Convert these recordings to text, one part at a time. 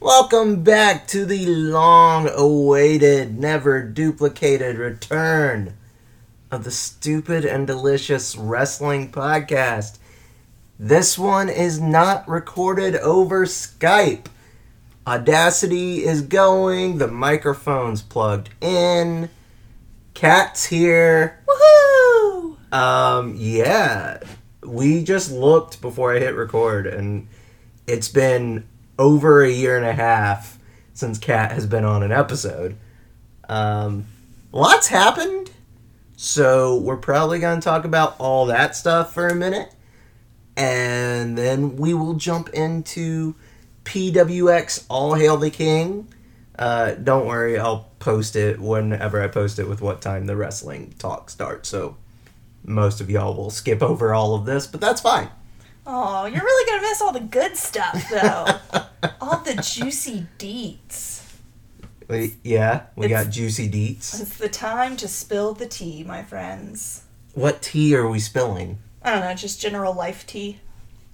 Welcome back to the long awaited, never duplicated return of the Stupid and Delicious Wrestling Podcast. This one is not recorded over Skype. Audacity is going, the microphone's plugged in. Kat's here. Woohoo! Um, yeah. We just looked before I hit record, and it's been over a year and a half since Kat has been on an episode. Um, lots happened, so we're probably going to talk about all that stuff for a minute, and then we will jump into PWX All Hail the King. Uh, don't worry, I'll post it whenever I post it with what time the wrestling talk starts. So most of y'all will skip over all of this, but that's fine. Oh, you're really gonna miss all the good stuff, though. all the juicy deets. We, yeah, we It's- got juicy deets. It's the time to spill the tea, my friends. What tea are we spilling? I don't know, just general life tea.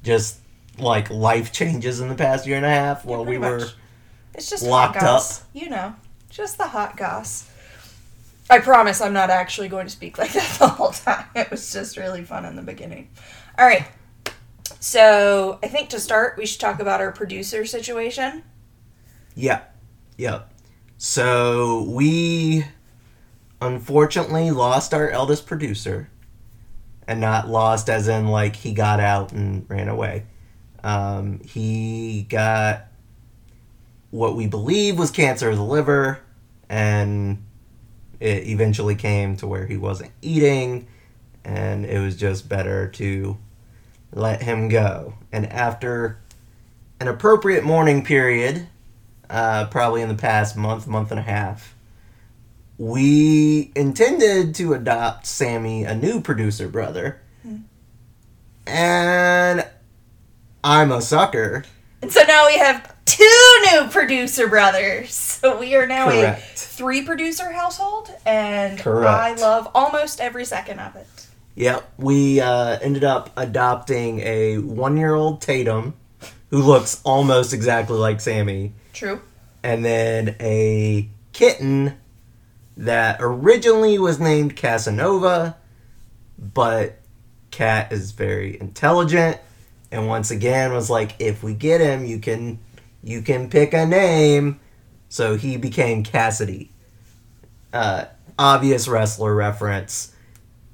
Just like life changes in the past year and a half while we pretty were. It's just locked hot goss. You know, just the hot goss. I promise I'm not actually going to speak like that the whole time. It was just really fun in the beginning. All right. So I think to start, we should talk about our producer situation. Yeah, yeah. So we unfortunately lost our eldest producer, and not lost as in like he got out and ran away. Um, he got what we believe was cancer of the liver, and it eventually came to where he wasn't eating, and it was just better to let him go. And after an appropriate mourning period, uh, probably in the past month, month and a half, we intended to adopt Sammy, a new producer brother. And I'm a sucker. And so now we have two new producer brothers. So we are now Correct. a three producer household, and Correct. I love almost every second of it. Yep, we uh, ended up adopting a one year old Tatum who looks almost exactly like Sammy, True. and then a kitten that originally was named Casanova, but Kat is very intelligent, and once again was like, if we get him, you can you can pick a name, so he became Cassidy. Uh, obvious wrestler reference.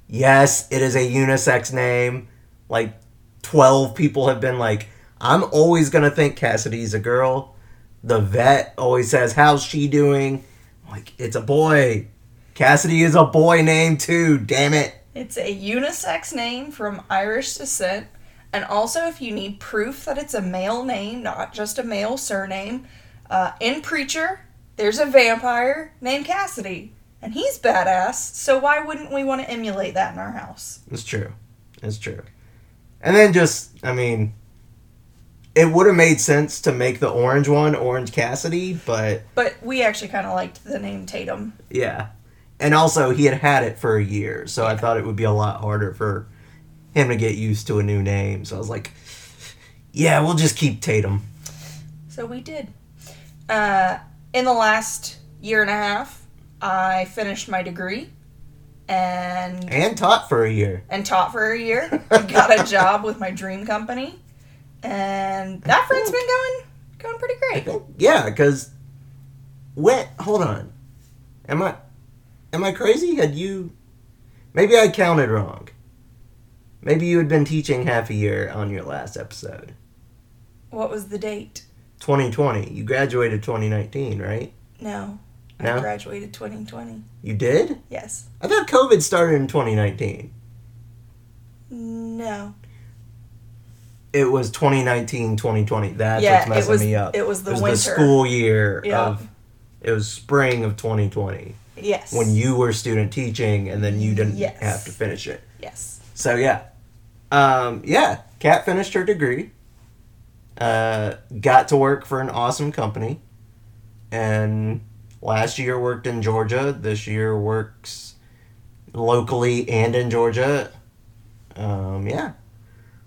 Yes, it is a unisex name. Like twelve people have been like, I'm always gonna think Cassidy's a girl. The vet always says, "How's she doing?" Like it's a boy. Cassidy is a boy name too. Damn it. It's a unisex name from Irish descent, and also if you need proof that it's a male name, not just a male surname, uh, in Preacher, there's a vampire named Cassidy, and he's badass. So why wouldn't we want to emulate that in our house? It's true. It's true. And then just, I mean, it would have made sense to make the orange one Orange Cassidy, but But we actually kind of liked the name Tatum. yeah. And also, he had had it for a year, so I thought it would be a lot harder for him to get used to a new name. So I was like, yeah, we'll just keep Tatum. So we did. Uh, in the last year and a half, I finished my degree and And taught for a year. and taught for a year. Got a job with my dream company, and that friend's been going going pretty great. think, yeah, because when, hold on. Am I, am I crazy? Had you, maybe I counted wrong. Maybe you had been teaching half a year on your last episode. What was the date? 2020. You graduated 2019, right? No, I graduated 2020. You did? Yes. I thought COVID started in 2019. No. It was 2019, 2020. That's yeah, what's messing was. me up. It was the it was winter. the school year Yeah. of. It was spring of 2020 Yes. when you were student teaching, and then you didn't Yes. have to finish it. Yes. So yeah, um, yeah. Kat finished her degree. Uh, got to work for an awesome company, and last year worked in Georgia. This year works locally and in Georgia. Um, yeah,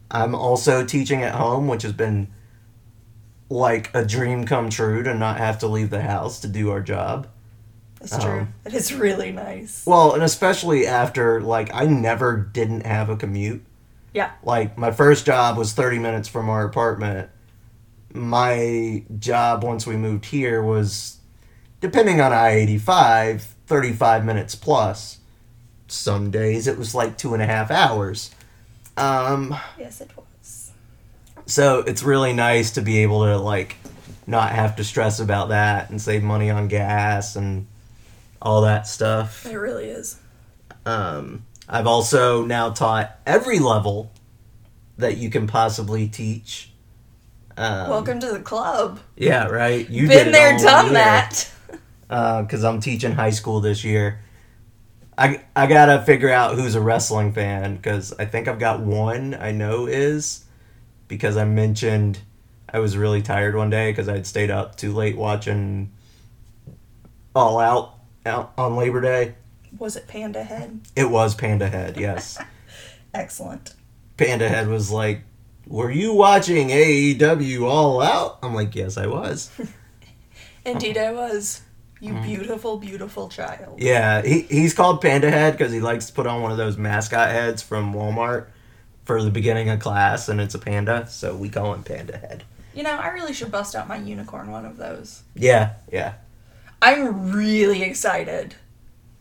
I'm also teaching at home, which has been like a dream come true to not have to leave the house to do our job. That's true. Um, It is really nice. Well, and especially after like I never didn't have a commute. Yeah. Like my first job was 30 minutes from our apartment. My job once we moved here was depending on I-85, 35 minutes plus. Some days it was like two and a half hours. Um, Yes, it was. so it's really nice to be able to like not have to stress about that and save money on gas and all that stuff. It really is. Um, I've also now taught every level that you can possibly teach. Um, Welcome to the club. Yeah, right. You did Been there, done that. Uh, because I'm teaching high school this year. I, I gotta figure out who's a wrestling fan because I think I've got one I know is because I mentioned I was really tired one day because I'd stayed up too late watching All Out, out on Labor Day. Was it Panda Head? It was Panda Head, yes. Excellent. Panda Head was like, "Were you watching AEW All Out?" I'm like, "Yes, I was." Indeed, I was. You Mm. beautiful, beautiful child. Yeah, he, he's called Panda Head because he likes to put on one of those mascot heads from Walmart for the beginning of class, and it's a panda, so we call him Panda Head. You know, I really should bust out my unicorn one of those. Yeah, yeah. I'm really excited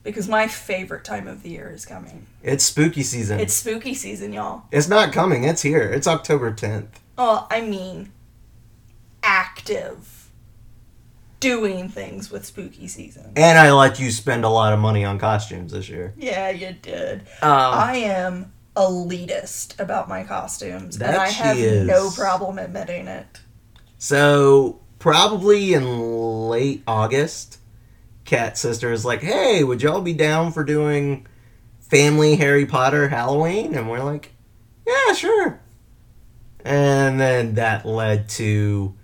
because my favorite time of the year is coming. It's spooky season. It's It's, spooky season, y'all. It's not coming, it's here. It's October 10th. Oh, I mean, active. Doing things with spooky season. And I let you spend a lot of money on costumes this year. Yeah, you did. Um, I am elitist about my costumes, and I she have is. no problem admitting it. so, probably in late August, Kat sister is like, hey, would y'all be down for doing family Harry Potter Halloween? And we're like, yeah, sure. And then that led to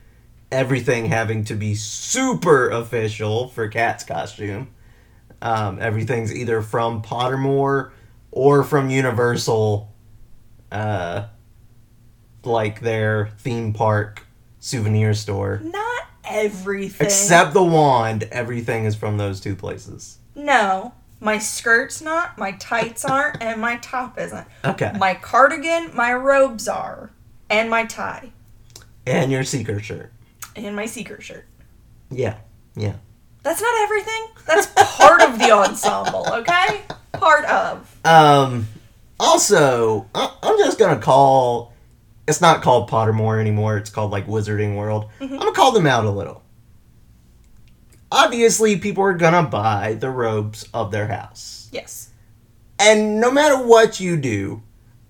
everything having to be super official for Kat's costume. Um, everything's either from Pottermore or from Universal, uh, like their theme park souvenir store. Not everything. Except the wand, everything is from those two places. No. My skirt's not, my tights aren't, and my top isn't. Okay. My cardigan, my robes are, and my tie, And your seeker shirt. And my seeker shirt. Yeah. Yeah. That's not everything. That's part of the ensemble, okay? Part of. Um, also, I- I'm just gonna call. It's not called Pottermore anymore. It's called like Wizarding World. I'm gonna call them out a little. Obviously, people are gonna buy the robes of their house, Yes. and no matter what you do,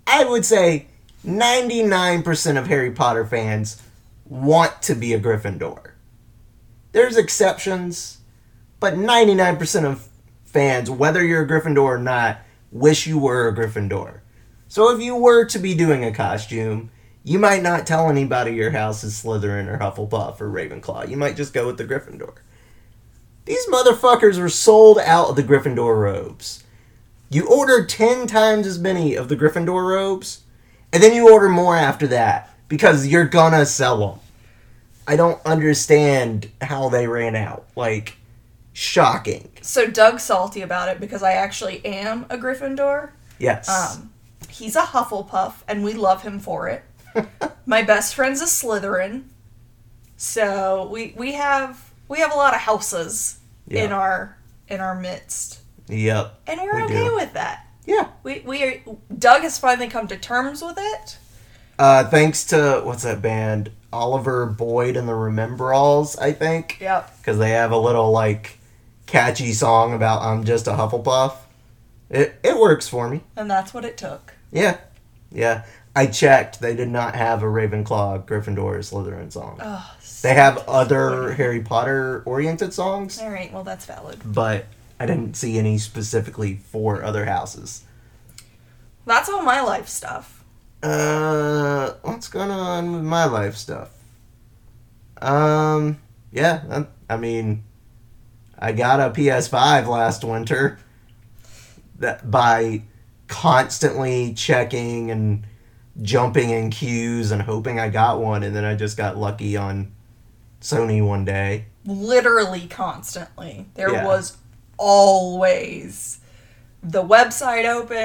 I would say 99% of Harry Potter fans want to be a Gryffindor. There's exceptions, but 99% of fans, whether you're a Gryffindor or not, wish you were a Gryffindor. So if you were to be doing a costume, you might not tell anybody your house is Slytherin or Hufflepuff or Ravenclaw. You might just go with the Gryffindor. These motherfuckers were sold out of the Gryffindor robes. You order 10 times as many of the Gryffindor robes, and then you order more after that because you're gonna sell them. I don't understand how they ran out. Like, shocking. So Doug's salty about it because I actually am a Gryffindor. Yes. Um, he's a Hufflepuff, and we love him for it. My best friend's a Slytherin, so we we have we have a lot of houses in our in our midst, yep. and we're We okay do. with that. Yeah. We we are, Doug has finally come to terms with it. Uh, thanks to, what's that band? Oliver Boyd and the Rememberalls, I think. Yep. Because they have a little, like, catchy song about I'm just a Hufflepuff. It, it works for me. And that's what it took. Yeah. Yeah. I checked. They did not have a Ravenclaw, Gryffindor, or Slytherin song. Oh, They have other Harry Potter oriented songs, All right, well that's valid. but I didn't see any specifically for other houses. That's all my life stuff. Uh, what's going on with my life stuff? Um, yeah, I, I mean, I got a PS5 last winter. That by constantly checking and jumping in queues and hoping I got one, and then I just got lucky on Sony one day. literally constantly. There Yeah. was always the website open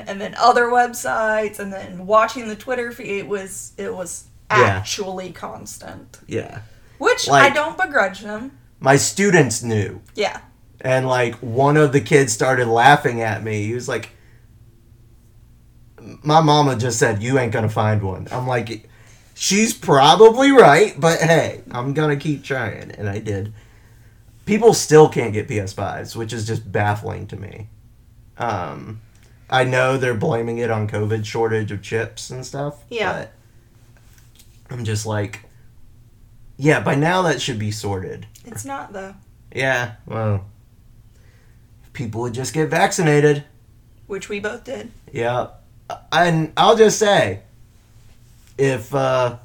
and then other websites and then watching the Twitter feed it was it was Yeah. actually constant. Yeah. Which I don't begrudge them. My students knew. Yeah. And like one of the kids started laughing at me. He was like, My mama just said, You ain't gonna find one. I'm like, She's probably right, but hey, I'm gonna keep trying. And I did. People still can't get PS5s, which is just baffling to me. Um, I know they're blaming it on COVID shortage of chips and stuff. Yeah. But I'm just like, yeah, by now that should be sorted. It's not though. Yeah, well, if people would just get vaccinated. Which we both did. Yeah, and I'll just say, if uh,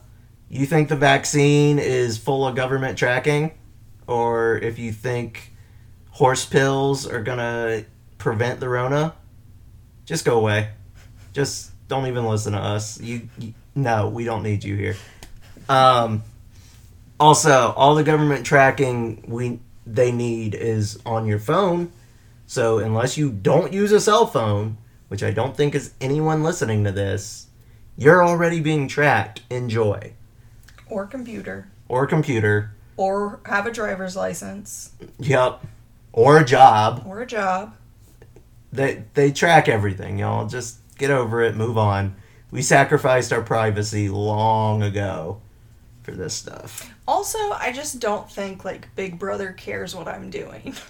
you think the vaccine is full of government tracking, or if you think horse pills are gonna prevent the Rona, just go away. Just don't even listen to us. You, you no, we don't need you here. Um, also, all the government tracking we they need is on your phone. So unless you don't use a cell phone, which I don't think is anyone listening to this, you're already being tracked. Enjoy. Or computer. Or computer. Or have a driver's license. Yep. Or a job. Or a job. They they track everything, y'all. Just get over it, move on. We sacrificed our privacy long ago for this stuff. Also, I just don't think like Big Brother cares what I'm doing.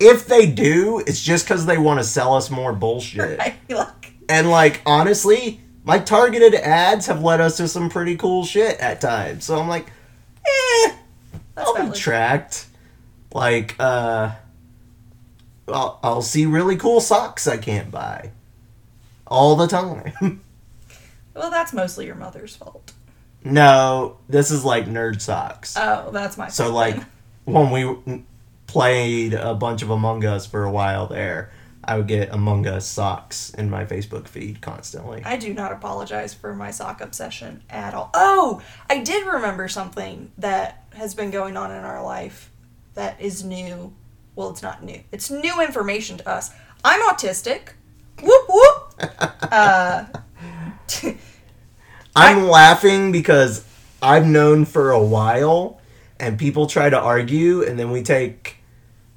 If they do, it's just because they want to sell us more bullshit. Feel like And like honestly, my targeted ads have led us to some pretty cool shit at times. So I'm like, eh, I'll be tracked. Like, uh, I'll, I'll see really cool socks I can't buy all the time. Well, that's mostly your mother's fault. no, this is like nerd socks. Oh, that's my so like then. when we played a bunch of Among Us for a while there, I would get Among Us socks in my Facebook feed constantly. I do not apologize for my sock obsession at all. Oh, I did remember something that has been going on in our life that is new. Well, it's not new. It's new information to us. I'm autistic. Whoop whoop. Uh, I'm laughing because I've known for a while and people try to argue and then we take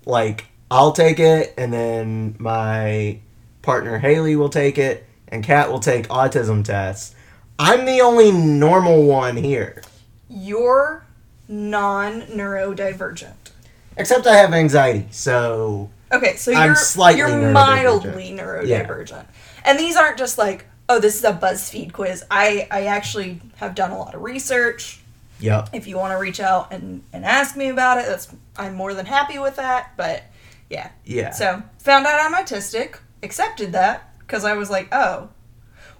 like I'll take it and then my partner Haley will take it and Kat will take autism tests. I'm the only normal one here. you're non neurodivergent. Except I have anxiety. So Okay, so I'm you're slightly you're neurodivergent. mildly neurodivergent, and these aren't just like oh this is a BuzzFeed quiz. I I actually have done a lot of research. yep. If you want to reach out and and ask me about it, that's I'm more than happy with that. But yeah, Yeah. so found out I'm autistic, accepted that because I was like oh,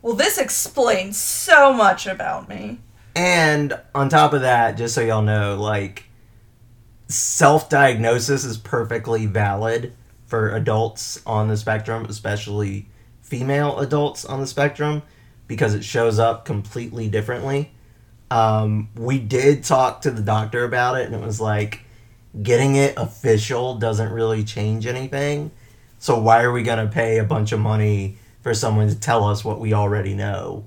well this explains so much about me. And on top of that, just so y'all know, like self diagnosis is perfectly valid for adults on the spectrum, especially female adults on the spectrum, because it shows up completely differently. Um, we did talk to the doctor about it, and it was like getting it official doesn't really change anything. So why are we gonna pay a bunch of money for someone to tell us what we already know?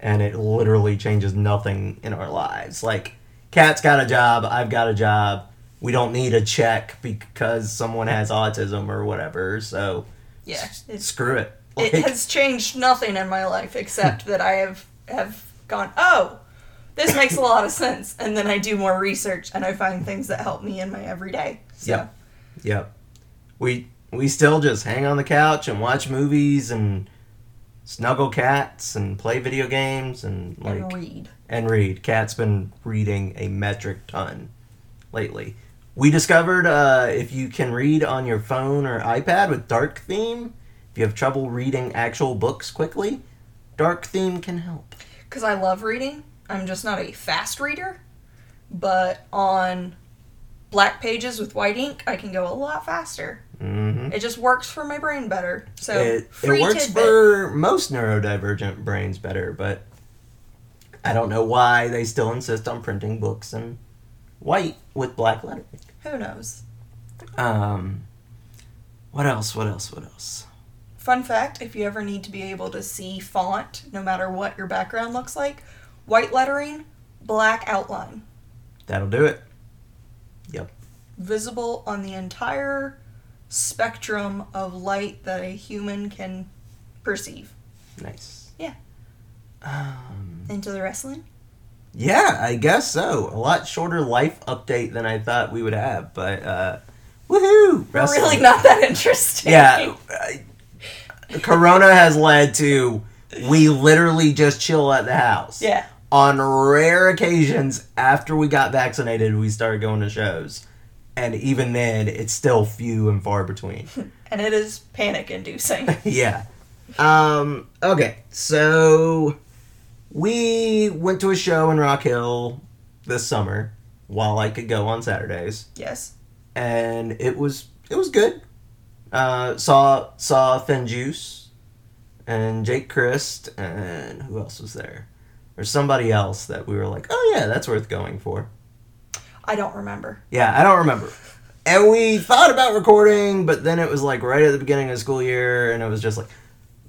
and it literally changes nothing in our lives. Like, Kat's got a job, I've got a job. We don't need a check because someone has autism or whatever. So, Yeah, it's screw it. it has changed nothing in my life except that I have have gone, oh, this makes a lot of sense, and then I do more research and I find things that help me in my everyday. So Yep. Yep. We we still just hang on the couch and watch movies and snuggle cats and play video games and like and read. and read. Kat's been reading a metric ton lately. We discovered uh, if you can read on your phone or iPad with dark theme, if you have trouble reading actual books quickly, dark theme can help. Because I love reading. I'm just not a fast reader, but on black pages with white ink, I can go a lot faster. Mm-hmm. It just works for my brain better. So It, it works tidbit. for most neurodivergent brains better, but I don't know why they still insist on printing books and white with black lettering. Who knows? Um, what else? What else? What else? Fun fact if you ever need to be able to see font, no matter what your background looks like, white lettering, black outline. That'll do it. Yep. Visible on the entire spectrum of light that a human can perceive. Nice. Yeah. Um, Into the wrestling? Yeah, I guess so. A lot shorter life update than I thought we would have, but uh, woohoo! Wrestling. really not that interesting. Yeah. uh, Corona has led to we literally just chill at the house. Yeah. On rare occasions after we got vaccinated, we started going to shows. And even then, it's still few and far between. And it is panic inducing. yeah. Um, okay, so we went to a show in Rock Hill this summer while I could go on Saturdays. yes. and it was it was good. Uh, saw saw Finn Juice and Jake Crist and who else was there? Or somebody else that we were like, oh yeah, that's worth going for. I don't remember. Yeah, I don't remember. And we thought about recording, but then it was like right at the beginning of the school year, and it was just like,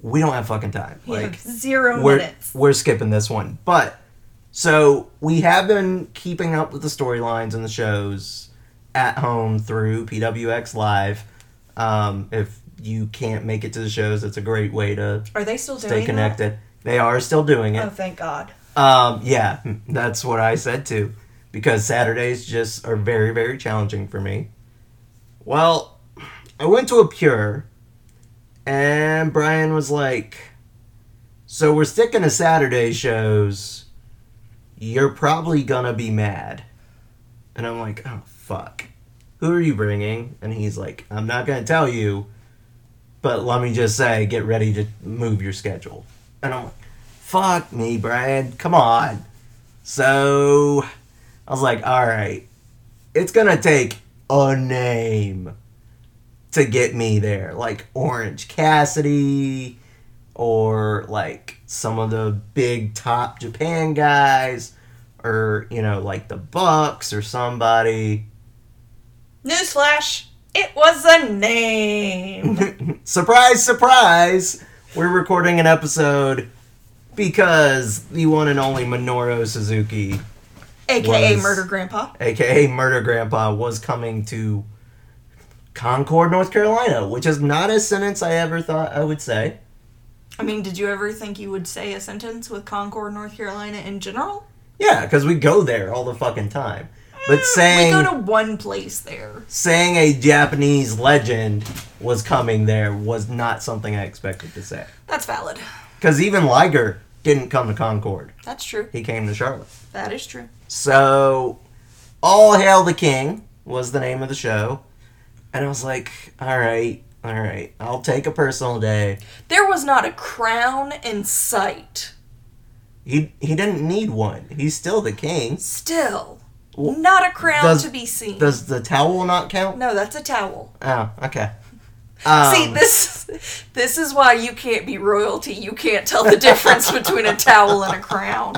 we don't have fucking time. We Like have zero we're minutes. we're skipping this one. But so we have been keeping up with the storylines and the shows at home through PWX Live. Um, if you can't make it to the shows, it's a great way to Are they still doing stay connected. They are still doing it. Oh, thank God. Um, yeah, that's what I said too. Because Saturdays just are very, very challenging for me. Well, I went to a Pure, and Brian was like, So we're sticking to Saturday shows. You're probably gonna be mad. And I'm like, Oh, fuck. Who are you bringing? And he's like, I'm not gonna tell you, but let me just say, get ready to move your schedule. And I'm like, fuck me, Brian. Come on. So I was like, all right, it's gonna take a name to get me there, like Orange Cassidy, or like some of the big top Japan guys, or you know, like the Bucks or somebody. Newsflash! It was a name. surprise, surprise! We're recording an episode because the one and only Minoru Suzuki AKA Was- Murder Grandpa. aka Murder Grandpa, was coming to Concord, North Carolina, which is not a sentence I ever thought I would say. I mean, did you ever think you would say a sentence with Concord, North Carolina in general? Yeah, because we go there all the fucking time. But Mm, saying we go to one place there. saying a Japanese legend was coming there was not something I expected to say. That's valid. Because even Liger didn't come to Concord; That's true. he came to Charlotte. That is true. So, All Hail the King was the name of the show. And I was like, all right, all right, I'll take a personal day. There was not a crown in sight. He, he didn't need one. He's still the king. Still, Well, not a crown does- to be seen. Does the towel not count? no, that's a towel. Oh, okay. Um, See, this this is why you can't be royalty. You can't tell the difference between a towel and a crown.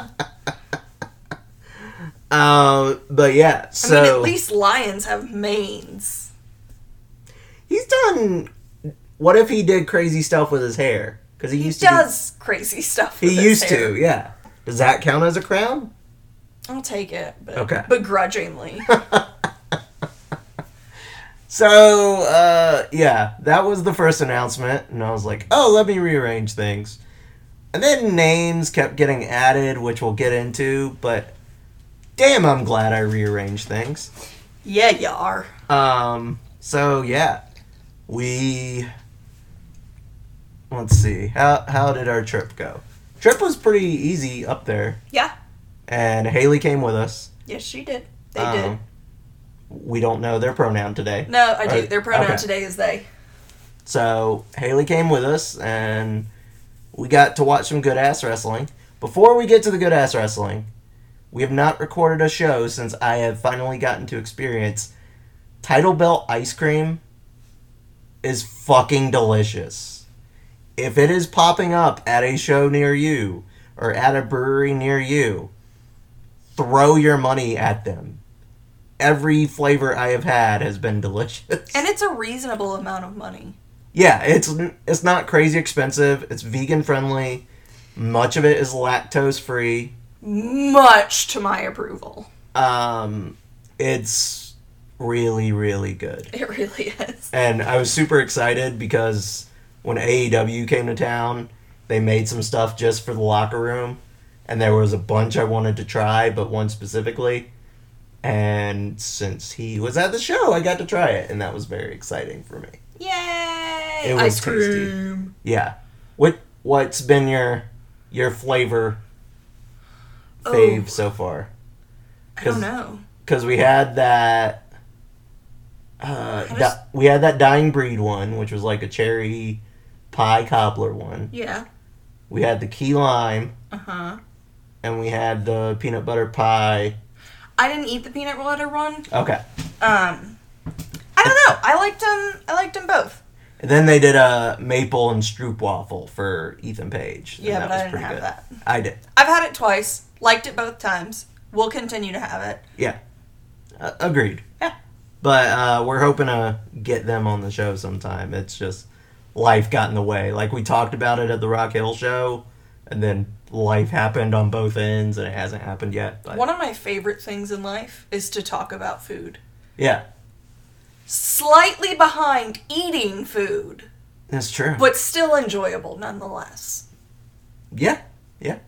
Um, but yeah, I so mean, at least lions have manes. He's done. What if he did crazy stuff with his hair? Because he, He used to. do- does crazy stuff. he with his used hair. to, yeah. Does that count as a crown? I'll take it, but Okay. begrudgingly. So, uh, yeah, that was the first announcement, and I was like, oh, let me rearrange things. And then names kept getting added, which we'll get into, but damn, I'm glad I rearranged things. yeah, you are. Um, so yeah, we, let's see, how, how did our trip go? Trip was pretty easy up there, Yeah. and Haley came with us. Yes, she did. They Um, did. We don't know their pronoun today. No, I do. Their pronoun Okay. today is they. So Haley came with us, and we got to watch some good ass wrestling. Before we get to the good ass wrestling, we have not recorded a show since I have finally gotten to experience Title Belt ice cream is fucking delicious. If it is popping up at a show near you or at a brewery near you, throw your money at them. every flavor I have had has been delicious. And it's a reasonable amount of money. yeah, it's it's not crazy expensive. It's vegan friendly. Much of it is lactose free. Much to my approval. Um, it's really really good. It really is. And I was super excited because when AEW came to town, they made some stuff just for the locker room. And there was a bunch I wanted to try, but one specifically. And since he was at the show, I got to try it, and that was very exciting for me. Yay! It was Ice tasty. cream. Yeah. What what's been your your flavor fave Oh. so far? I don't know. Because we had that. Uh, di- we had that dying breed one, which was like a cherry pie cobbler one. Yeah. We had the key lime, Uh huh. and we had the peanut butter pie. I didn't eat the peanut butter one. Okay, Um, I don't know. I liked them. I liked them both. and then they did a maple and stroop waffle for Ethan Page. Yeah, that but I didn't have good. that. I did. I've had it twice. Liked it both times. We'll continue to have it. Yeah, uh, agreed. But uh, we're hoping to get them on the show sometime. It's just life got in the way. Like we talked about it at the Rock Hill show, and then life happened on both ends, and it hasn't happened yet. But One of my favorite things in life is to talk about food. yeah, Slightly behind eating food, that's true. but still enjoyable nonetheless. Yeah, yeah.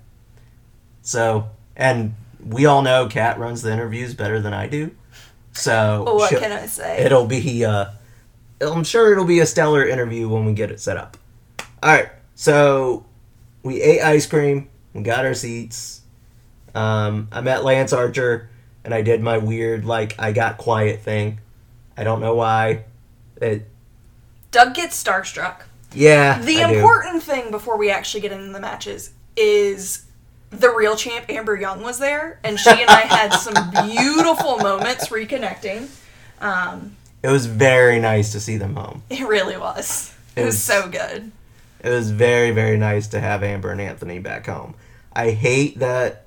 So, and we all know Kat runs the interviews better than I do. So, But what she'll- can I say? it'll be, uh, I'm sure it'll be a stellar interview when we get it set up. All right, so we ate ice cream, we got our seats. Um, I met Lance Archer, and I did my weird, like, I got quiet thing. I don't know why. It, Doug gets starstruck. yeah. The I do. important thing before we actually get into the matches is the real champ Amber Young was there, and she and I had some beautiful moments reconnecting. Um, It was very nice to see them home. it really was. It, It was, was- so good. It was very, very nice to have Amber and Anthony back home. I hate that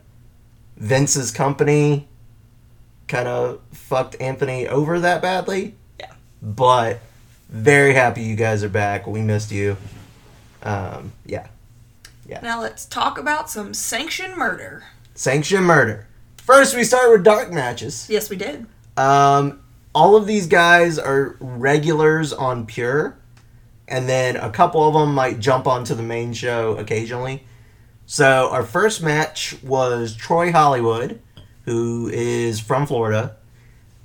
Vince's company kind of fucked Anthony over that badly. Yeah. But very happy you guys are back. We missed you. Um, yeah. Now let's talk about some sanctioned murder. Sanction murder. First, we start with dark matches. Yes, we did. Um, all of these guys are regulars on Pure, and then a couple of them might jump onto the main show occasionally. So our first match was Troy Hollywood, who is from Florida.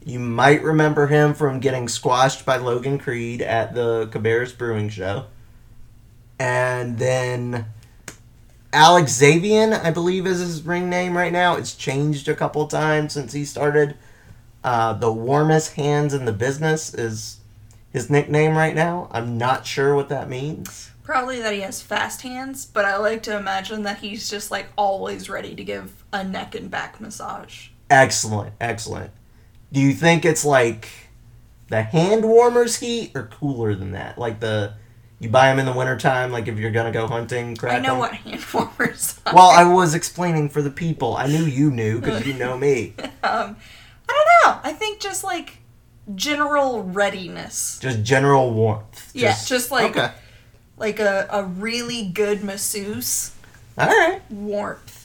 You might remember him from getting squashed by Logan Creed at the Cabarrus Brewing Show. And then Alex Xavian, I believe is his ring name right now. It's changed a couple times since he started. Uh, the warmest hands in the business is his nickname right now. I'm not sure what that means. Probably that he has fast hands, but I like to imagine that he's just like always ready to give a neck and back massage. Excellent, excellent. Do you think it's like the hand warmers heat or cooler than that? Like the you buy them in the wintertime, like if you're gonna go hunting. Crack I know 'em? what hand warmers are. Well, I was explaining for the people. I knew you knew because you know me. um, I don't know. I think just like general readiness, Just general warmth. Yeah, just like- okay. like a, a really good masseuse All right. warmth.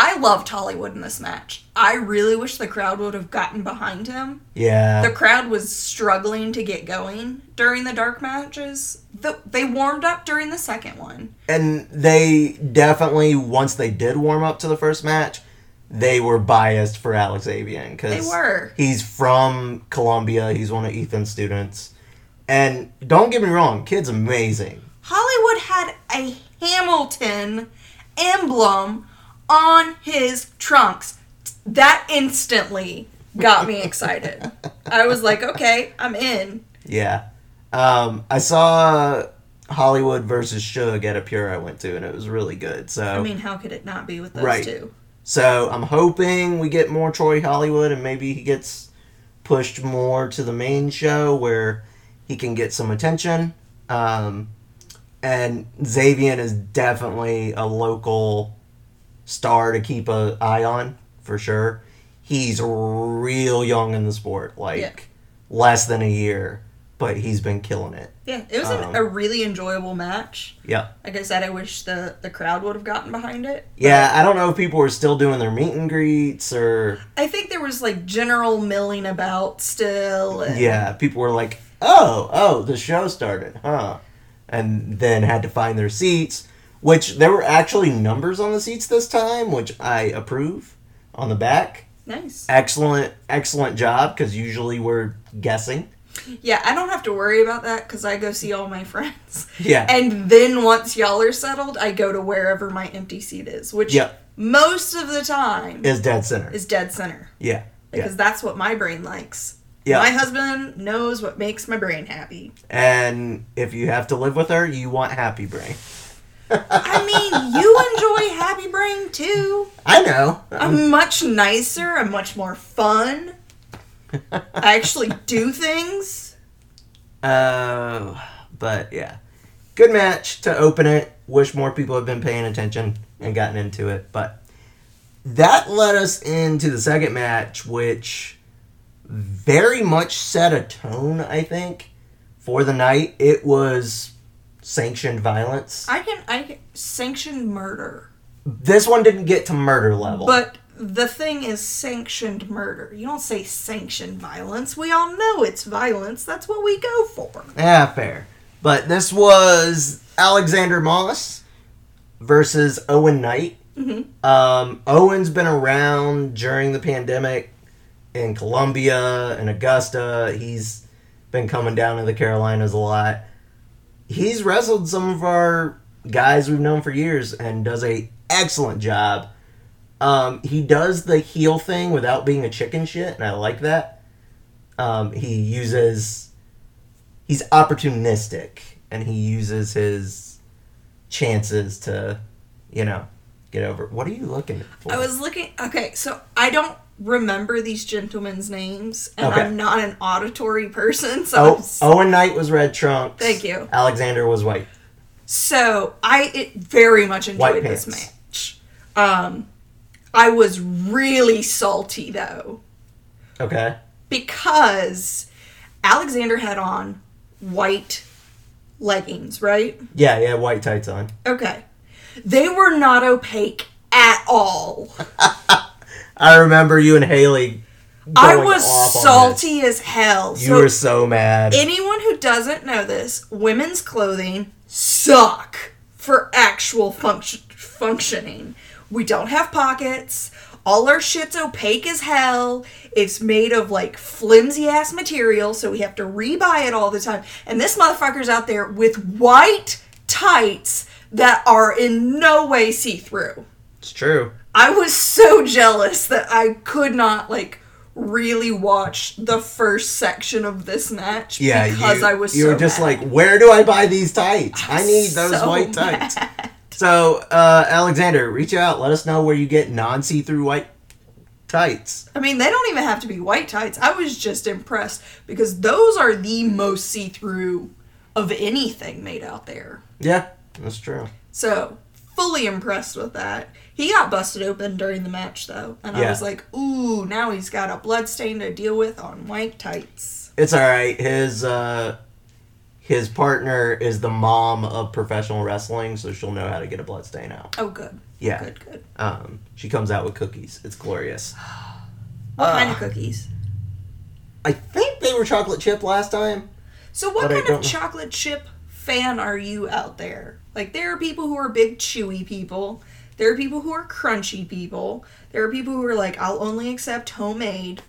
I loved Hollywood in this match. I really wish the crowd would have gotten behind him. Yeah. The crowd was struggling to get going during the dark matches. The, they warmed up during the second one. and they definitely once they did warm up to the first match, they were biased for Alex Avian because They were. He's from Columbia. He's one of Ethan's students, and don't get me wrong, kid's amazing. Hollywood had a Hamilton emblem on his trunks. That instantly got me excited. I was like, okay, I'm in. Yeah, um, I saw Hollywood versus Suge at a Pure I went to, and it was really good. So I mean, how could it not be with those Right. two? So I'm hoping we get more Troy Hollywood and maybe he gets pushed more to the main show where he can get some attention. Um, and Xavier is definitely a local star to keep an eye on for sure. he's real young in the sport, like Yeah. less than a year, but he's been killing it. Yeah, it was Um, a really enjoyable match. Yeah. Like I said, I wish the, the crowd would have gotten behind it. Yeah, I don't know if people were still doing their meet and greets or I think there was like general milling about still. And yeah, people were like, "Oh, oh, the show started, huh?" And then had to find their seats, which there were actually numbers on the seats this time, which I approve. On the back, Nice. excellent, excellent job because usually we're guessing. Yeah, I don't have to worry about that because I go see all my friends. Yeah, And then once y'all are settled, I go to wherever my empty seat is, which Yep. most of the time is dead center. is dead center yeah, because yeah, that's what my brain likes. Yeah. My husband knows what makes my brain happy. and if you have to live with her, you want happy brain. I mean, you enjoy happy brain too. I know. I'm much nicer. I'm much more fun. I actually do things. Uh, but yeah, good match to open it. Wish more people had been paying attention and gotten into it. But that led us into the second match, which very much set a tone. I think for the night, it was sanctioned violence. I can I can sanction murder. This one didn't get to murder level, But the thing is sanctioned murder. You don't say sanctioned violence. We all know it's violence. That's what we go for. Yeah, fair. But this was Alexander Moss versus Owen Knight. Mhm. Um, Owen's been around during the pandemic in Columbia and Augusta. He's been coming down to the Carolinas a lot. He's wrestled some of our guys we've known for years and does a excellent job. Um, he does the heel thing without being a chicken shit, and I like that. Um, he uses he's opportunistic and he uses his chances to, you know, get over. What are you looking for? I was looking. Okay, so I don't remember these gentlemen's names, and Okay. I'm not an auditory person. So, Oh, Owen Knight was red trunks. Thank you. Alexander was white. so I it very much enjoyed this match. Um, I was really salty though Okay. because Alexander had on white leggings, right? Yeah, yeah, white tights on. Okay. They were not opaque at all. I remember you and Haley. I was salty as hell. You So were so mad. anyone who doesn't know this, women's clothing suck for actual function functioning. We don't have pockets. All our shit's opaque as hell. It's made of like flimsy ass material, so we have to rebuy it all the time. And this motherfucker's out there with white tights that are in no way see through. it's true. I was so jealous that I could not like really watch the first section of this match Yeah, because you, I was you so were just mad. like, where do I buy these tights? I need those So white tights. mad. So, uh, Alexander, reach out. Let us know where you get non see through white tights. I mean, they don't even have to be white tights. I was just impressed because those are the most see-through of anything made out there. Yeah, that's true. So, fully impressed with that. He got busted open during the match though, and I was like, "Ooh, now he's got a blood stain to deal with on white tights." It's all right. His uh, his partner is the mom of professional wrestling, so she'll know how to get a blood stain out. Oh, good. Yeah. Good, good. Um, she comes out with cookies. It's glorious. What kind of Ah. cookies? I think they were chocolate chip last time. So, what kind of chocolate chip fan are you out there? Like, there are people who are big chewy people. There are people who are crunchy people. There are people who are like, I'll only accept homemade.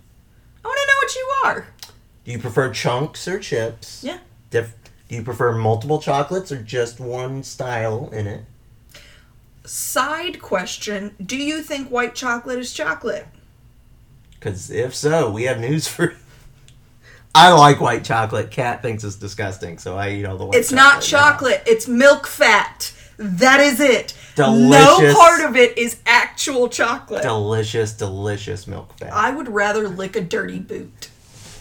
I want to know what you are. Do you prefer chunks or chips? Yeah. Dif- do you prefer multiple chocolates or just one style in it? Side question Do you think white chocolate is chocolate? Because if so, we have news for. I like white chocolate. Kat thinks it's disgusting, so I eat all the white. It's not now. chocolate, it's milk fat. That is it. No Delicious. part of it is actual chocolate. Delicious, delicious milk fat. I would rather lick a dirty boot.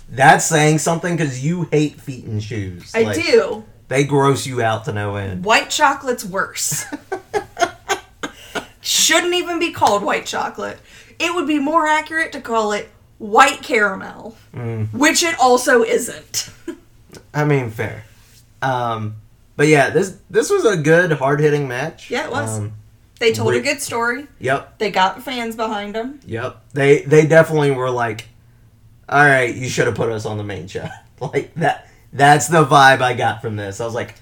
That's saying something because you hate feet and shoes. I Like, do. They gross you out to no end. White chocolate's worse. Shouldn't even be called white chocolate. it would be more accurate to call it white caramel, Mm. which it also isn't. I mean, fair. Um, but yeah, this this was a good, hard hitting match. Yeah, it was. Um, They told a good story. yep, They got fans behind them. yep. They they definitely were like, all right, you should have put us on the main show. like that. That's the vibe I got from this. I was like,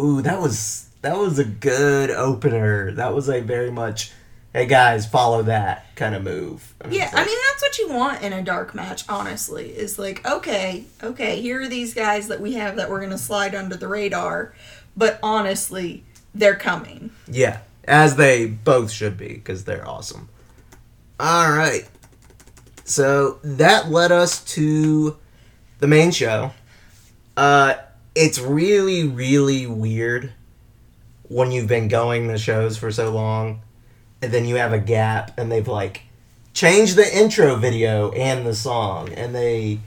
ooh, that was that was a good opener. That was a very much, hey guys, follow that kind of move. And Yeah, it's I mean that's what you want in a dark match. Honestly, is like okay, okay, here are these guys that we have that we're gonna slide under the radar, but honestly, they're coming. Yeah, as they both should be because they're awesome. All right. So that led us to the main show. Uh it's really really weird when you've been going to shows for so long and then you have a gap and they've like changed the intro video and the song and they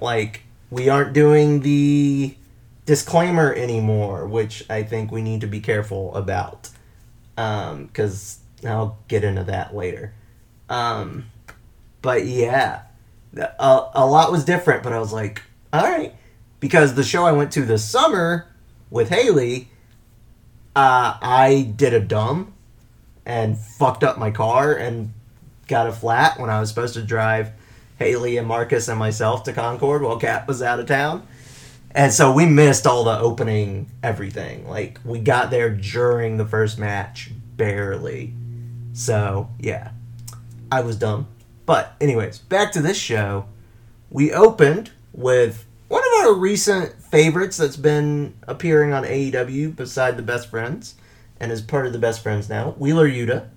like we aren't doing the disclaimer anymore, which I think we need to be careful about. Um, because I'll get into that later. Um, but yeah, a, a lot was different, but I was like, all right. Because the show I went to this summer with Haley, uh, I did a dumb and fucked up my car and got a flat when I was supposed to drive Haley and Marcus and myself to Concord while Kat was out of town. And so we missed all the opening everything. Like we got there during the first match, barely. So yeah, I was dumb. But anyways, back to this show. We opened with one of our recent favorites that's been appearing on AEW beside the Best Friends, and is part of the Best Friends now. Wheeler Yuta.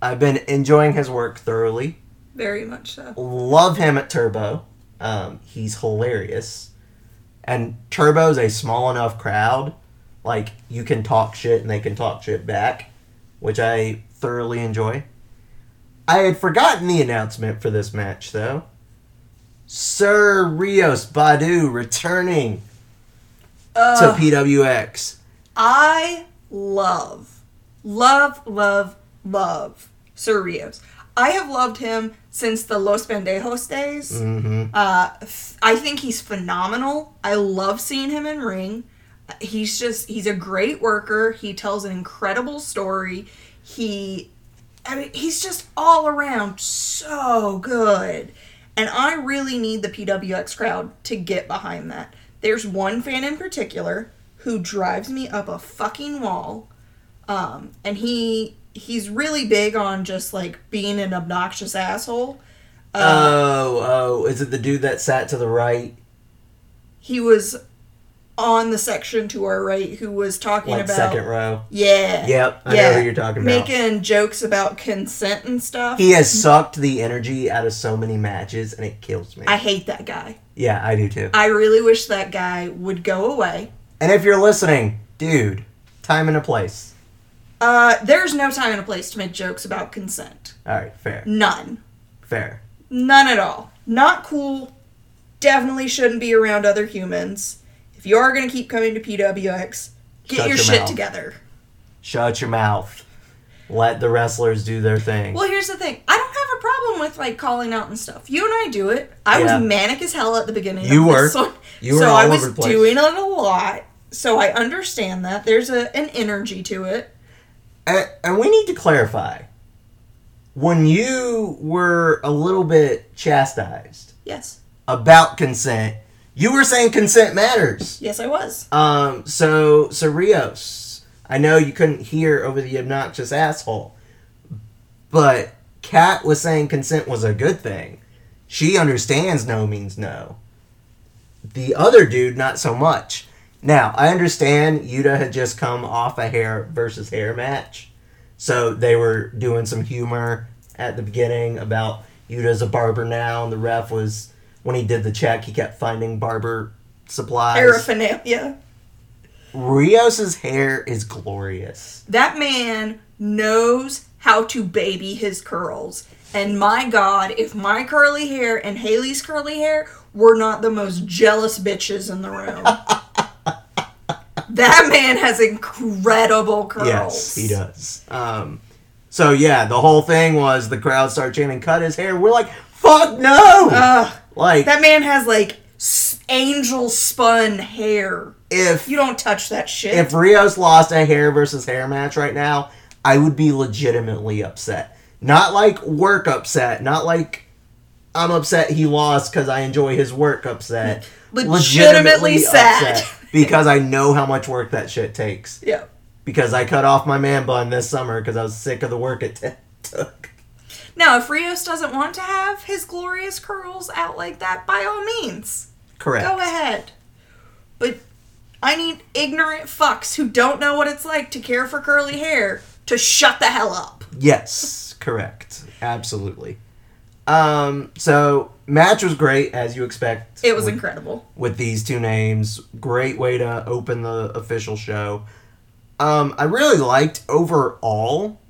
I've been enjoying his work thoroughly Very much so. love him at Turbo. Um, he's hilarious. And Turbo's a small enough crowd, like you can talk shit and they can talk shit back, which I thoroughly enjoy. I had forgotten the announcement for this match though. Sir Rios Badu returning to PWX. I love, love, love, love Sir Rios. I have loved him since the Los Pendejos days. Mm-hmm. Uh, I think he's phenomenal. I love seeing him in ring. He's just, he's a great worker. He tells an incredible story. He, I mean, he's just all around so good. And I really need the PWX crowd to get behind that. There's one fan in particular who drives me up a fucking wall. Um, and he he's really big on just like being an obnoxious asshole. Uh, oh, oh, is it the dude that sat to the right, he was on the section to our right who was talking like about second row? yeah Yep, I know who you're talking about. making jokes about consent and stuff. He has sucked the energy out of so many matches, and it kills me. I hate that guy. yeah, I do too. I really wish that guy would go away. And if you're listening, dude, time and a place. Uh, there's no time and a place to make jokes about consent. All right, fair, None. fair. None at all. Not cool. Definitely shouldn't be around other humans. If you are going to keep coming to PWX, get Shut your, your shit mouth. together. Shut your mouth. Let the wrestlers do their thing. Well, here's the thing. I don't have a problem with like calling out and stuff. You and I do it. I Yeah. was manic as hell at the beginning. You were. One. You were so I was doing it a lot. So I understand that there's a an energy to it. and, and we need to clarify. When you were a little bit chastised Yes. about consent, you were saying consent matters. Yes, I was. Um, so, so Rios, I know you couldn't hear over the obnoxious asshole, but Kat was saying consent was a good thing. She understands no means no. The other dude, not so much. Now, I understand Yuta had just come off a hair versus hair match, so they were doing some humor at the beginning about Yuta's a barber now, and the ref was when he did the check, he kept finding barber supplies. Paraphernalia. Rios's hair is glorious. That man knows how to baby his curls. And my god, if my curly hair and Haley's curly hair were not the most jealous bitches in the room. that man has incredible curls. Yes, he does. Um, So yeah, the whole thing was the crowd started chanting, "Cut his hair." We're like, "Fuck no!" Ugh. like That man has like s- angel spun hair. if You don't touch that shit. if Rios lost a hair versus hair match right now, I would be legitimately upset. Not like work upset, not like I'm upset he lost because I enjoy his work upset. Legitimately sad. Because I know how much work that shit takes. yeah. Because I cut off my man bun this summer because I was sick of the work it t- took. Now, if Rios doesn't want to have his glorious curls out like that, by all means, Correct. go ahead. But I need ignorant fucks who don't know what it's like to care for curly hair to shut the hell up. Yes, correct. Absolutely. Um, so match was great as you expect. It was with, incredible. with these two names. Great way to open the official show. Um, I really liked overall.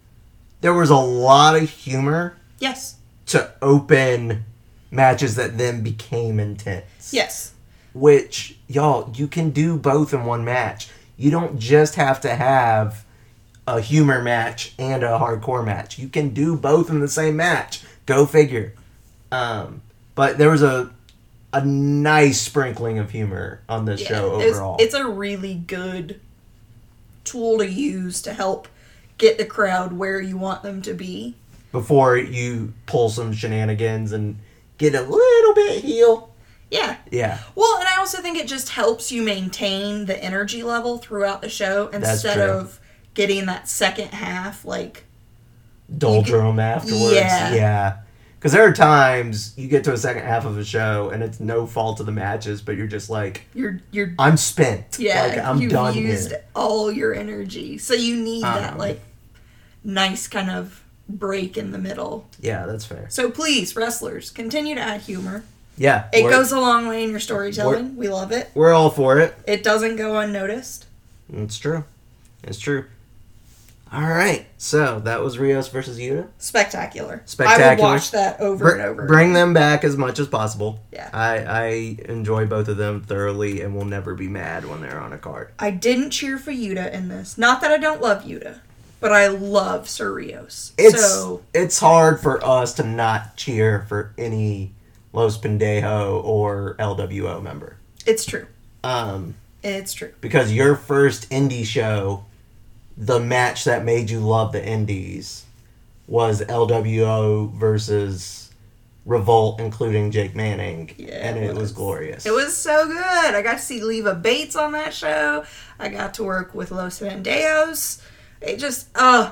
There was a lot of humor Yes. to open matches that then became intense. Yes. Which y'all, you can do both in one match. You don't just have to have a humor match and a hardcore match. You can do both in the same match. Go figure. Um, but there was a a nice sprinkling of humor on this show it's- overall. It's, a really good tool to use to help get the crowd where you want them to be. Before you pull some shenanigans and get a little bit heel. Yeah. Yeah. Well, and I also think it just helps you maintain the energy level throughout the show instead of getting that second half like doldrum afterwards. Yeah. Yeah. Because there are times you get to a second half of a show and it's no fault of the matches, but you're just like, you're you're I'm spent. yeah, Like, I'm you've done used here. all your energy. So you need that Um, like nice kind of break in the middle. Yeah, that's fair. So please, wrestlers, continue to add humor. Yeah. It goes a long way in your storytelling. We love it. We're all for it. It doesn't go unnoticed. It's true. It's true. All right. So that was Rios versus Yuta. Spectacular. I Spectacular. would watch that over Br- and over. Bring them back as much as possible. Yeah. I, I enjoy both of them thoroughly and will never be mad when they're on a card. I didn't cheer for Yuta in this. Not that I don't love Yuta, but I love Sir Rios. It's so it's hard for us to not cheer for any Los Pendejo or LWO member. it's true. Um, It's true. because your first indie show, the match that made you love the indies, was LWO versus Revolt, including Jake Manning, Yeah, and it it was was. glorious. It was so good. I got to see Leva Bates on that show. I got to work with Los Pendejos. It just, uh,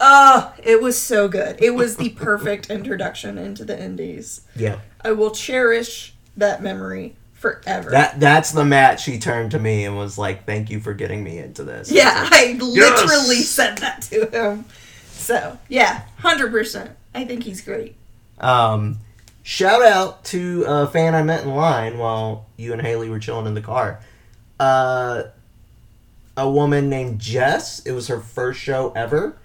uh, it was so good. It was the perfect introduction into the indies. yeah. I will cherish that memory forever. That that's the match he turned to me and was like, "Thank you for getting me into this." yeah, It's like, I literally Yes! said that to him. So, yeah, 100%. I think he's great. Um, shout out to a fan I met in line while you and Haley were chilling in the car. Uh, a woman named Jess. It was her first show ever.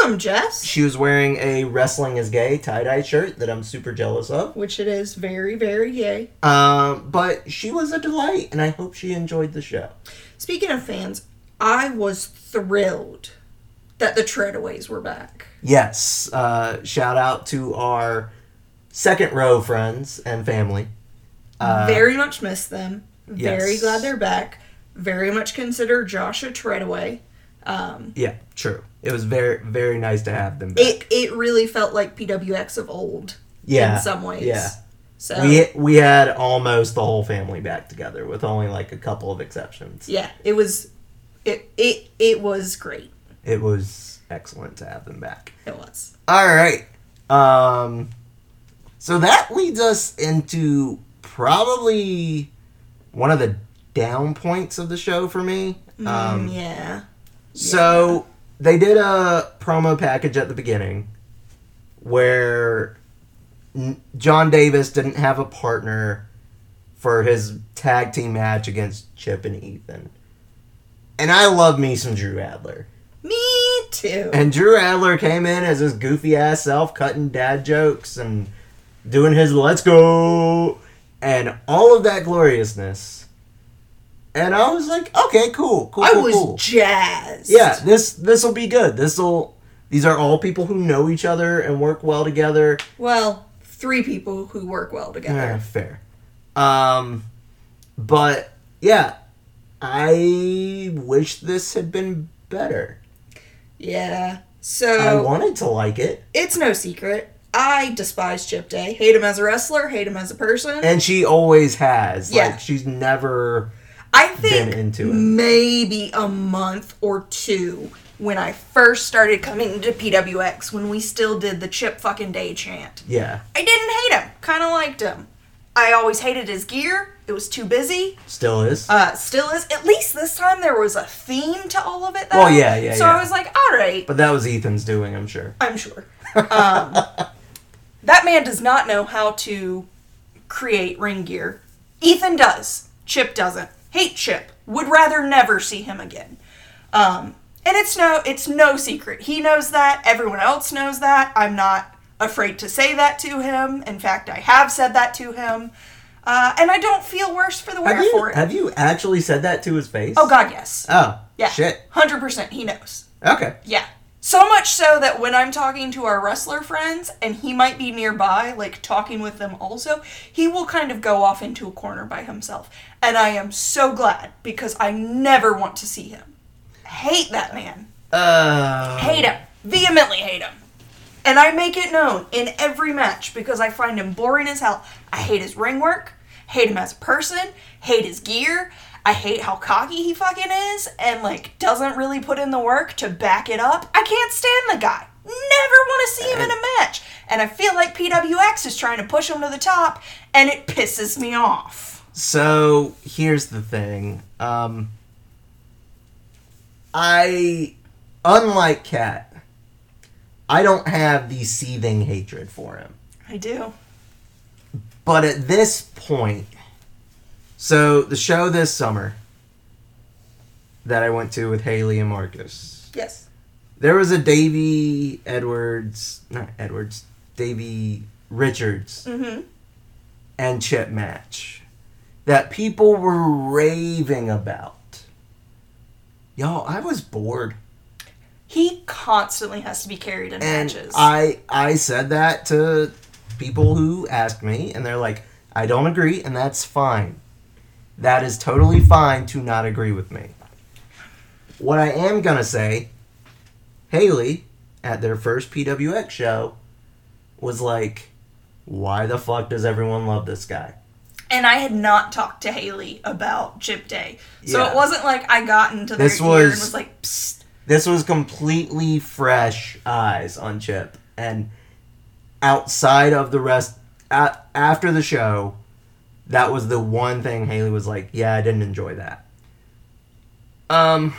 Welcome, Jess. She was wearing a wrestling is gay tie dye shirt that I'm super jealous of. Which it is very, very yay. Um, but she was a delight, and I hope she enjoyed the show. Speaking of fans, I was thrilled that the Treadaways were back. Yes. Uh, shout out to our second row friends and family. Uh, very much miss them. Very yes. glad they're back. Very much consider Josh a Treadaway. Um, yeah, true. It was very very nice to have them back. it it really felt like PWX of old yeah, in some ways. Yeah. So We we had almost the whole family back together with only like a couple of exceptions. yeah, it was it it it was great. It was excellent to have them back. It was. All right. Um so that leads us into probably one of the down points of the show for me. Um Mm, yeah. So they did a promo package at the beginning where John Davis didn't have a partner for his tag team match against Chip and Ethan. And I love me some Drew Adler. Me too. And Drew Adler came in as his goofy ass self, cutting dad jokes and doing his let's go and all of that gloriousness. And I was like, okay, cool, cool, I cool, was cool. jazzed. Yeah, this this will be good. This will These are all people who know each other and work well together. Well, three people who work well together. Yeah, fair. Um, but yeah, I wish this had been better. Yeah. So I wanted to like it, it's no secret. I despise Chip Day. Hate him as a wrestler, hate him as a person. and she always has. Yeah. Like she's never. I think into him. maybe a month or two when I first started coming to PWX when we still did the Chip fucking Day chant. Yeah, I didn't hate him. Kind of liked him. I always hated his gear. It was too busy. still is. Uh, still is. At least this time there was a theme to all of it. Though. Well, yeah, yeah, So yeah. I was like, all right, but that was Ethan's doing, I'm sure. I'm sure. Um, that man does not know how to create ring gear. Ethan does. Chip doesn't. Hate Chip. Would rather never see him again. Um, and it's no, it's no secret. He knows that. Everyone else knows that. I'm not afraid to say that to him. In fact, I have said that to him. Uh, and I don't feel worse for the wear Have you, for it. have you actually said that to his face? oh God, yes. Oh, Yeah. Shit. Hundred percent. He knows. Okay. Yeah. So much so that when I'm talking to our wrestler friends and he might be nearby, like talking with them also, he will kind of go off into a corner by himself. And I am so glad because I never want to see him. Hate that man. Uh, Hate him. Vehemently hate him. And I make it known in every match because I find him boring as hell. I hate his ring work, hate him as a person, hate his gear. I hate how cocky he fucking is and like doesn't really put in the work to back it up. I can't stand the guy. Never want to see him in a match. And I feel like PWX is trying to push him to the top and it pisses me off. So here's the thing. Um, I, unlike Kat, I don't have the seething hatred for him. I do. But at this point, so the show this summer that I went to with Haley and Marcus, Yes. there was a Davey Edwards, not Edwards, Davey Richards Mm-hmm. and Chip match that people were raving about. Y'all, I was bored. He constantly has to be carried in And matches. I I said that to people who asked me and they're like, "I don't agree and that's fine." That is totally fine to not agree with me. What I am to say, Haley at their first PWX show was like, "Why the fuck does everyone love this guy?" And I had not talked to Haley about Chip Day, so Yeah. it wasn't like I got into their This was- was like, Psst. This was completely fresh eyes on Chip, and outside of the rest, after the show, that was the one thing Haley was like, "Yeah, I didn't enjoy that." Um,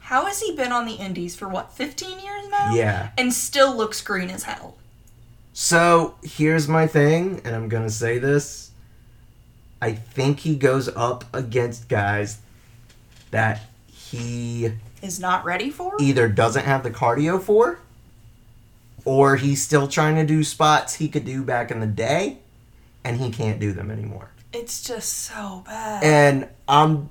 "How has he been on the Indies for what, 15 years now? yeah. and still looks green as hell." So here's my thing, and I'm gonna say this. I think he goes up against guys that he Is not ready for. either doesn't have the cardio for, or he's still trying to do spots he could do back in the day, and he can't do them anymore. It's just so bad. And I'm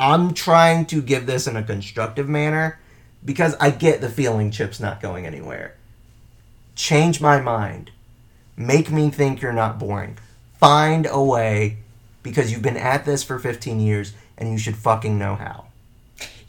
I'm trying to give this in a constructive manner because I get the feeling Chip's not going anywhere. Change my mind. Make me think you're not boring. Find a way because you've been at this for 15 years and you should fucking know how.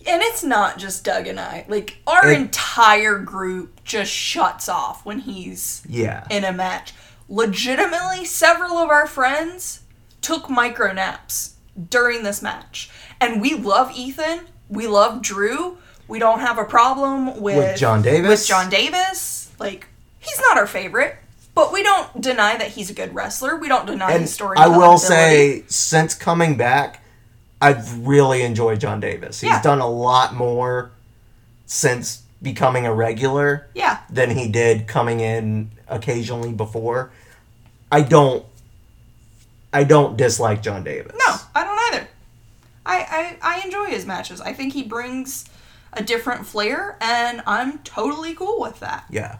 And it's not just Doug and I. Like our It- entire group just shuts off when he's Yeah. in a match. Legitimately, several of our friends took micro naps during this match. And we love Ethan. We love Drew. We don't have a problem with, With John Davis. With John Davis. Like, he's not our favorite. But we don't deny that he's a good wrestler. We don't deny And his story. I will say, since coming back, I've really enjoyed John Davis. He's Yeah. done a lot more since becoming a regular Yeah. than he did coming in occasionally before. I don't I don't dislike John Davis. No, I don't either. I, I, I enjoy his matches. I think he brings a different flair, and I'm totally cool with that. Yeah.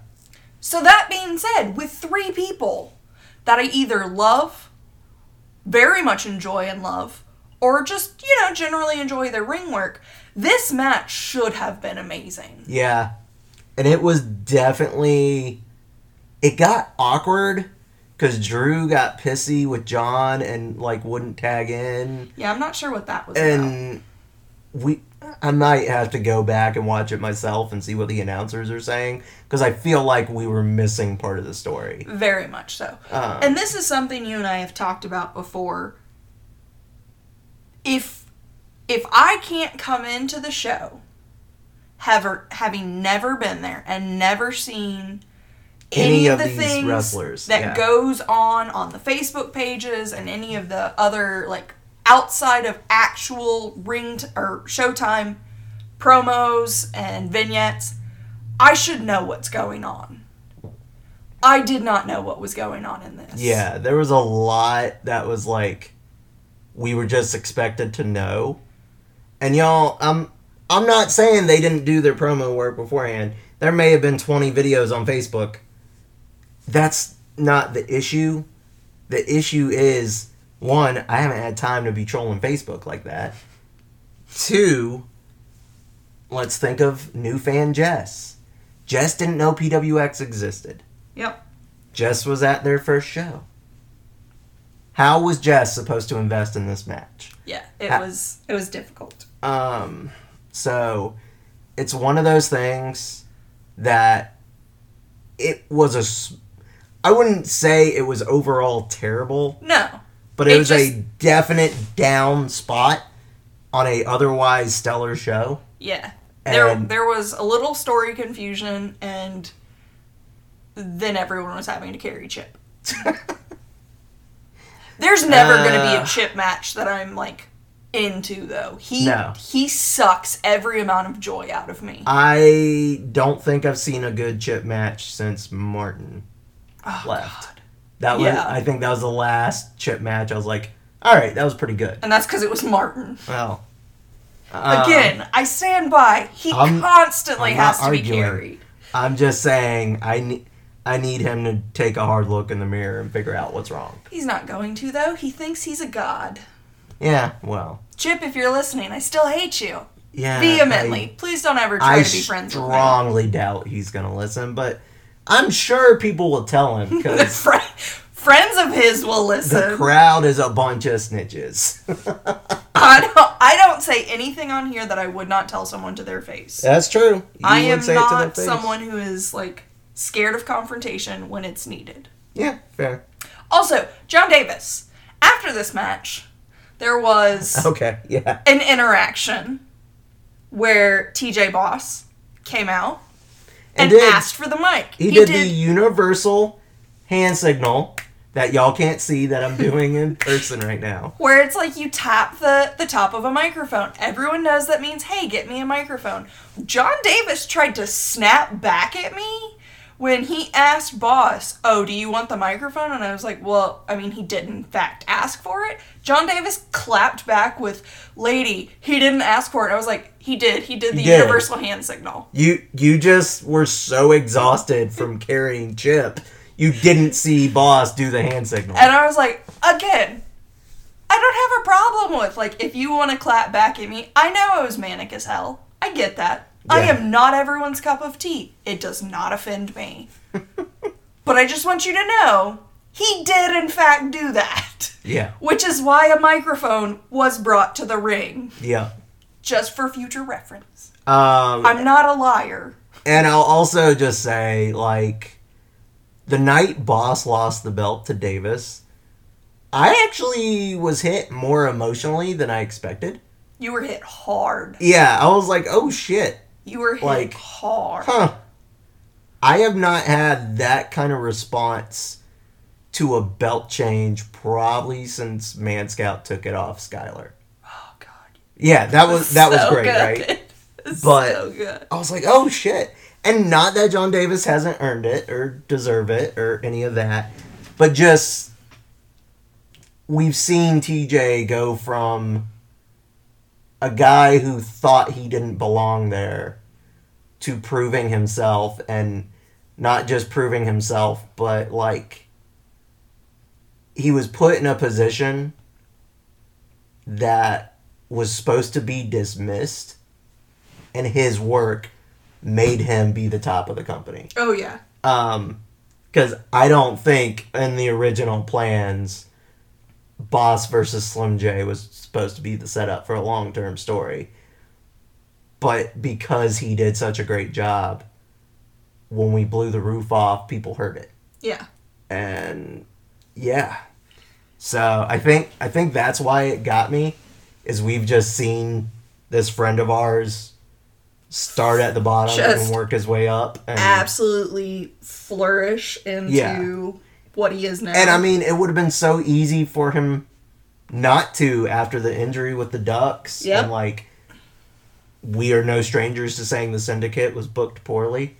So that being said, with three people that I either love, very much enjoy and love, or just, you know, generally enjoy their ring work, this match should have been amazing. Yeah. and it was definitely it got awkward because Drew got pissy with John and like wouldn't tag in, Yeah, I'm not sure what that was about. and we I might have to go back and watch it myself and see what the announcers are saying because I feel like we were missing part of the story. Very much so. Um, And this is something you and I have talked about before. If if I can't come into the show, have, having never been there and never seen Any any, of of the these things wrestlers, that yeah. goes on on the Facebook pages and any of the other like outside of actual ring or Showtime promos and vignettes, I should know what's going on. I did not know what was going on in this. Yeah, there was a lot that was like we were just expected to know. And y'all, I'm I'm not saying they didn't do their promo work beforehand. There may have been 20 videos on Facebook. That's not the issue. The issue is one, I haven't had time to be trolling Facebook like that. Two, let's think of new fan Jess. Jess didn't know PWX existed. Yep. Jess was at their first show. How was Jess supposed to invest in this match? Yeah. It Ha- was it was difficult. Um, so it's one of those things that it was a I wouldn't say it was overall terrible, No. But it, It was a definite down spot on a otherwise stellar show. Yeah. There And- there was a little story confusion and then everyone was having to carry Chip. There's never going to be a Uh. Chip match that I'm like into though. He No. he sucks every amount of joy out of me. I don't think I've seen a good chip match since Martin. Oh, left. God. That was, Yeah. I think that was the last chip match. I was like, all right, that was pretty good. And that's cuz it was Martin. Well, um, Again, I stand by. He I'm- constantly I'm has to be arguing. carried. I'm just saying, I need, I need him to take a hard look in the mirror and figure out what's wrong. He's not going to though. He thinks he's a god. Yeah, well, Chip, if you're listening, I still hate you yeah, vehemently. Please don't ever try I to be friends with me. I strongly doubt he's gonna listen, but I'm sure people will tell him because Fri- Friends of his will listen. the crowd is a bunch of snitches. I don't. I don't say anything on here that I would not tell someone to their face. That's true. You I am say it to their not someone who is like scared of confrontation when it's needed. Yeah, fair. Also, John Davis. After this match, there was Okay, yeah. an interaction where TJ Boss came out and, did. asked for the mic. He, did, the universal hand signal that y'all can't see that I'm doing in person right now. where it's like you tap the the top of a microphone. Everyone knows that means, "Hey, get me a microphone." John Davis tried to snap back at me when he asked Boss, "Oh, do you want the microphone?" And I was like, "Well, I mean, he did in fact ask for it." John Davis clapped back with, "Lady, he didn't ask for it." I was like, "He did. He did the He did. universal hand signal." You you just were so exhausted from carrying Chip, you didn't see Boss do the hand signal. And I was like, again, I don't have a problem with like if you want to clap back at me. I know I was manic as hell. I get that. I am not everyone's cup of tea. It does not offend me. but I just want you to know he did in fact do that. Yeah, Which is why a microphone was brought to the ring yeah. just for future reference. Um, I'm not a liar. and I'll also just say, like, the night Boss lost the belt to Davis, I actually was hit more emotionally than I expected. You were hit hard. Yeah, I was like, oh shit. You were hit Like, hard. Huh. I have not had that kind of response to a belt change probably since Man Scout took it off Skylar. Oh god. Yeah, that was that was So great, good. right? But- so good. I was like, oh shit. And not that John Davis hasn't earned it or deserve it or any of that, but just we've seen TJ go from a guy who thought he didn't belong there to proving himself and not just proving himself, but like he was put in a position that was supposed to be dismissed and his work made him be the top of the company. Oh yeah. Um, because I don't think in the original plans, Boss versus Slim J was supposed to be the setup for a long term story. But because he did such a great job, when we blew the roof off, people heard it. Yeah. And yeah. So I think I think that's why it got me, is we've just seen this friend of ours start at the bottom Just and work his way up. And Absolutely flourish into Yeah. What he is now. And I mean, it would have been so easy for him not to after the injury with the Ducks. Yep. And like, we are no strangers to saying the syndicate was booked poorly.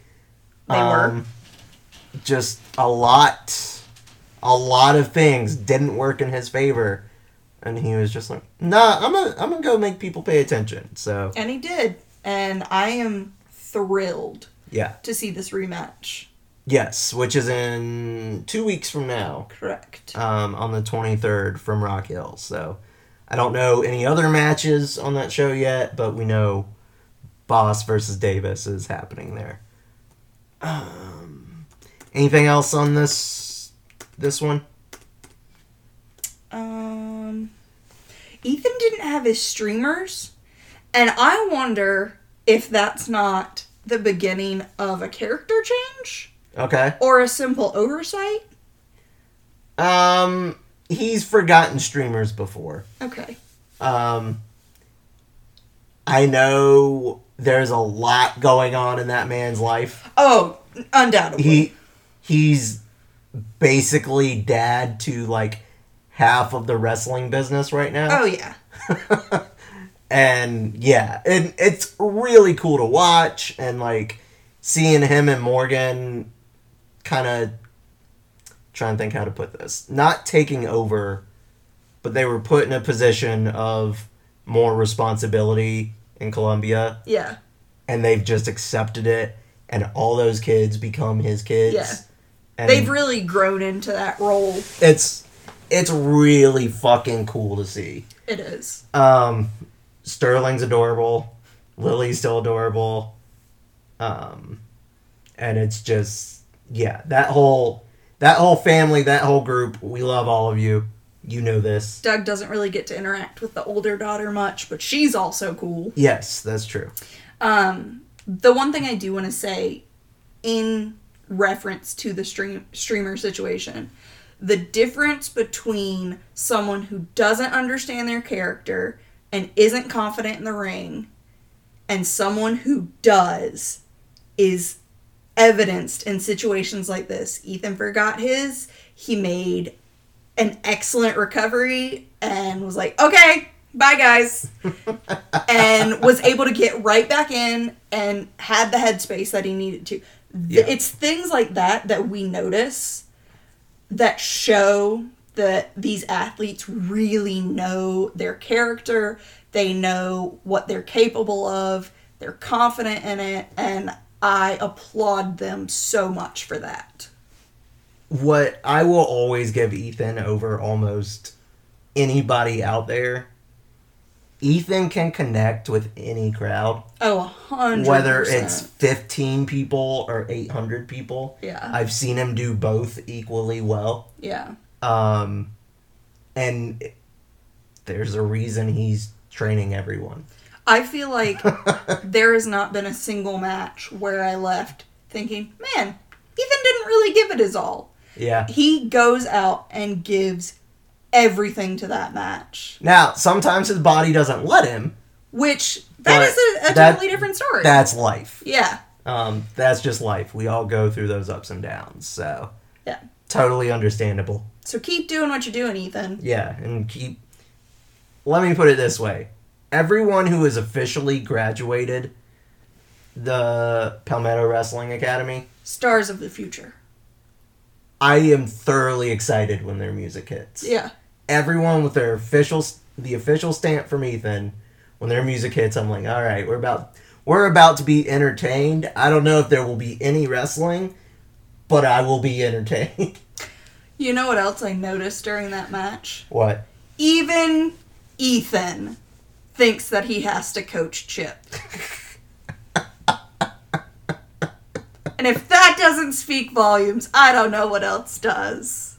They um, were. Just a lot, a lot of things didn't work in his favor, and he was just like, "Nah, I'm gonna, I'm gonna go make people pay attention." So and he did. And I am thrilled yeah, to see this rematch. Yes, which is in two weeks from now. Correct. um, on the 23rd from Rock Hill. So I don't know any other matches on that show yet, but we know Boss versus Davis is happening there. Um, anything else on this this one? Um, Ethan didn't have his streamers, and I wonder if that's not the beginning of a character change Okay. or a simple oversight. Um, he's forgotten streamers before. Okay. Um, I know there's a lot going on in that man's life. Oh, undoubtedly. he he's basically dad to like half of the wrestling business right now. oh yeah. and yeah, and it's really cool to watch and like seeing him and Morgan kind of trying to think how to put this. Not taking over, but they were put in a position of more responsibility in Columbia. Yeah. and they've just accepted it and all those kids become his kids. Yeah. And They've really grown into that role. it's it's really fucking cool to see. It is. Um Sterling's adorable. Lily's still adorable. Um and it's just yeah, that whole that whole family, that whole group, we love all of you. You know this. Doug doesn't really get to interact with the older daughter much, but she's also cool. Yes, that's true. Um, the one thing I do want to say in reference to the stream streamer situation, the difference between someone who doesn't understand their character and isn't confident in the ring and someone who does is evidenced in situations like this. Ethan forgot his, he made an excellent recovery and was like, "Okay, bye guys." and was able to get right back in and had the headspace that he needed to. Yeah. It's things like that that we notice that show that these athletes really know their character, they know what they're capable of, they're confident in it, and I applaud them so much for that. what I will always give Ethan over almost anybody out there. Ethan can connect with any crowd, Oh, a hundred. whether it's 15 people or 800 people. yeah, I've seen him do both equally well. yeah, Um, and there's a reason he's training everyone. I feel like there has not been a single match where I left thinking, man, Ethan didn't really give it his all. yeah. He goes out and gives everything to that match, Now, sometimes his body doesn't let him. which that is a, a that- totally different story. That's life. yeah, Um, that's just life. We all go through those ups and downs. So, Yeah. totally understandable. so keep doing what you're doing, Ethan. Yeah, and keep. Let me put it this way: everyone who has officially graduated the Palmetto Wrestling Academy, Stars of the future. I am thoroughly excited when their music hits. Yeah, Everyone with their official, the official stamp from Ethan, when their music hits, I'm like, all right, we're about, we're about to be entertained. I don't know if there will be any wrestling, but I will be entertained. you know what else I noticed during that match? what? Even Ethan thinks that he has to coach Chip. And if that doesn't speak volumes, I don't know what else does.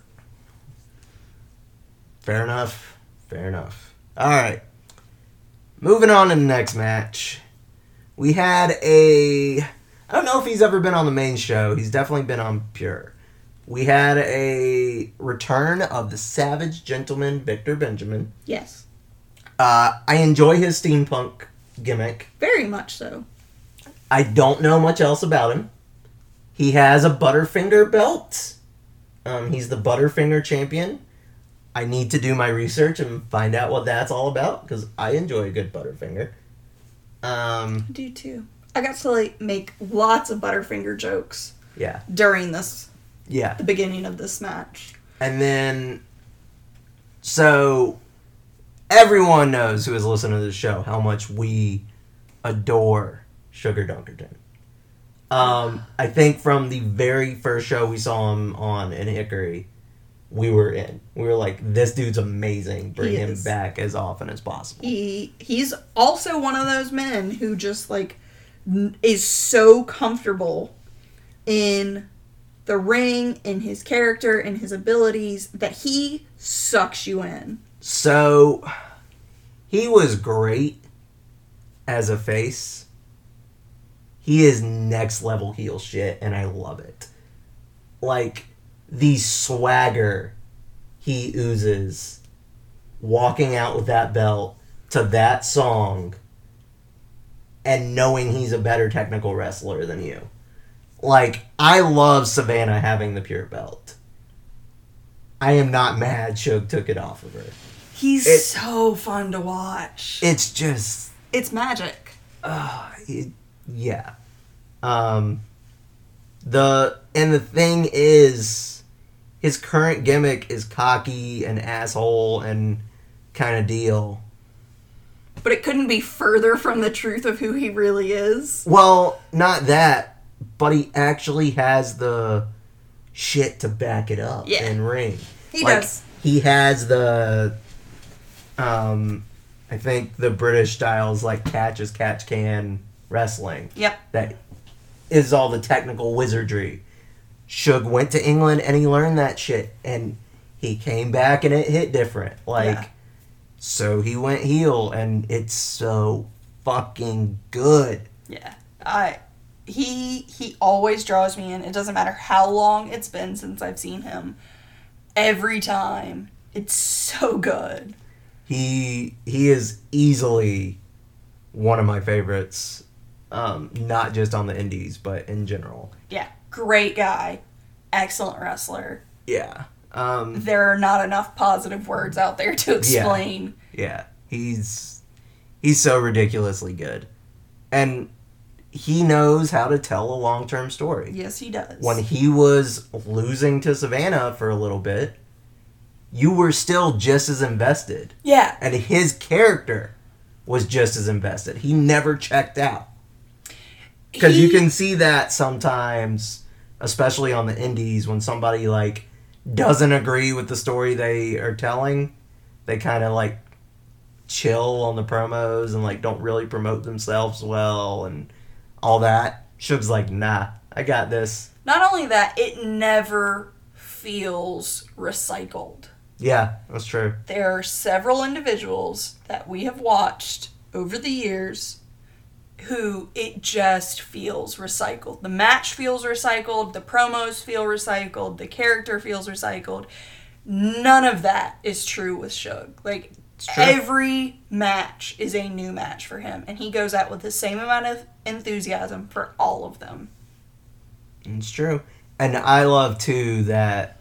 Fair enough. Fair enough. All right. Moving on to the next match. We had a. I don't know if he's ever been on the main show. He's definitely been on Pure. We had a return of the Savage Gentleman Victor Benjamin. Yes. Uh, I enjoy his steampunk gimmick. Very much so. I don't know much else about him. He has a Butterfinger belt. Um, he's the Butterfinger champion. I need to do my research and find out what that's all about because I enjoy a good Butterfinger. Um, I do too. I got to like make lots of Butterfinger jokes yeah, during this yeah. the beginning of this match. And then, so everyone knows who has listened to this show how much we adore Sugar Dunkerton. Um, I think from the very first show we saw him on in Hickory, we were in. We were like, "This dude's amazing. Bring He him is. back as often as possible." He he's also one of those men who just like n- is so comfortable in the ring, in his character, in his abilities that he sucks you in. So he was great as a face. He is next level heel shit, and I love it. Like the swagger he oozes walking out with that belt to that song and knowing he's a better technical wrestler than you. Like, I love Savannah having the pure belt. I am not mad Shug took it off of her. He's It- so fun to watch. It's just it's magic. uh, it, yeah. Um the and the thing is his current gimmick is cocky and asshole and kind of deal. But it couldn't be further from the truth of who he really is. Well, not that, but he actually has the shit to back it up Yeah. in ring. He Like, does. He has the um I think the British styles like catch as catch can wrestling. Yep. that is all the technical wizardry. Shug went to England and he learned that shit, and he came back and it hit different. Like, Yeah. so he went heel, and it's so fucking good. Yeah. I he he always draws me in. It doesn't matter how long it's been since I've seen him. Every time. It's so good. He he is easily one of my favorites. Um, not just on the indies, but in general. Yeah. Great guy. Excellent wrestler. Yeah. Um, There are not enough positive words out there to explain. Yeah, he's he's so ridiculously good, and he knows how to tell a long term story. Yes, he does. When he was losing to Savannah for a little bit, you were still just as invested, yeah. and his character was just as invested. He never checked out because you can see that sometimes, especially on the indies, when somebody like doesn't agree with the story they are telling, they kind of like chill on the promos and like don't really promote themselves well and all that. Shug's like, nah, I got this. Not only that, it never feels recycled. Yeah, that's true. There are several individuals that we have watched over the years who it just feels recycled. The match feels recycled, the promos feel recycled, the character feels recycled. None of that is true with Shug. Like every match is a new match for him, and he goes out with the same amount of enthusiasm for all of them. It's true. And I love too that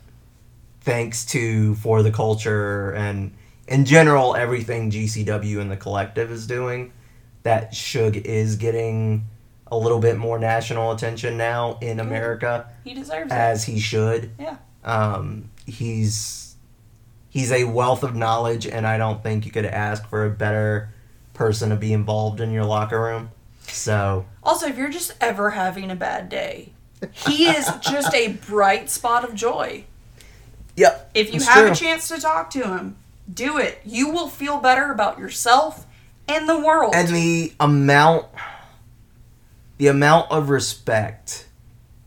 thanks to For the Culture and in general everything GCW and the collective is doing, that Shug is getting a little bit more national attention now in America He deserves it. as he should. Yeah. Um, he's he's a wealth of knowledge and I don't think you could ask for a better person to be involved in your locker room. So Also, if you're just ever having a bad day, he is just a bright spot of joy. Yep. If you have true. a chance to talk to him, do it. You will feel better about yourself and the world. and the amount the amount of respect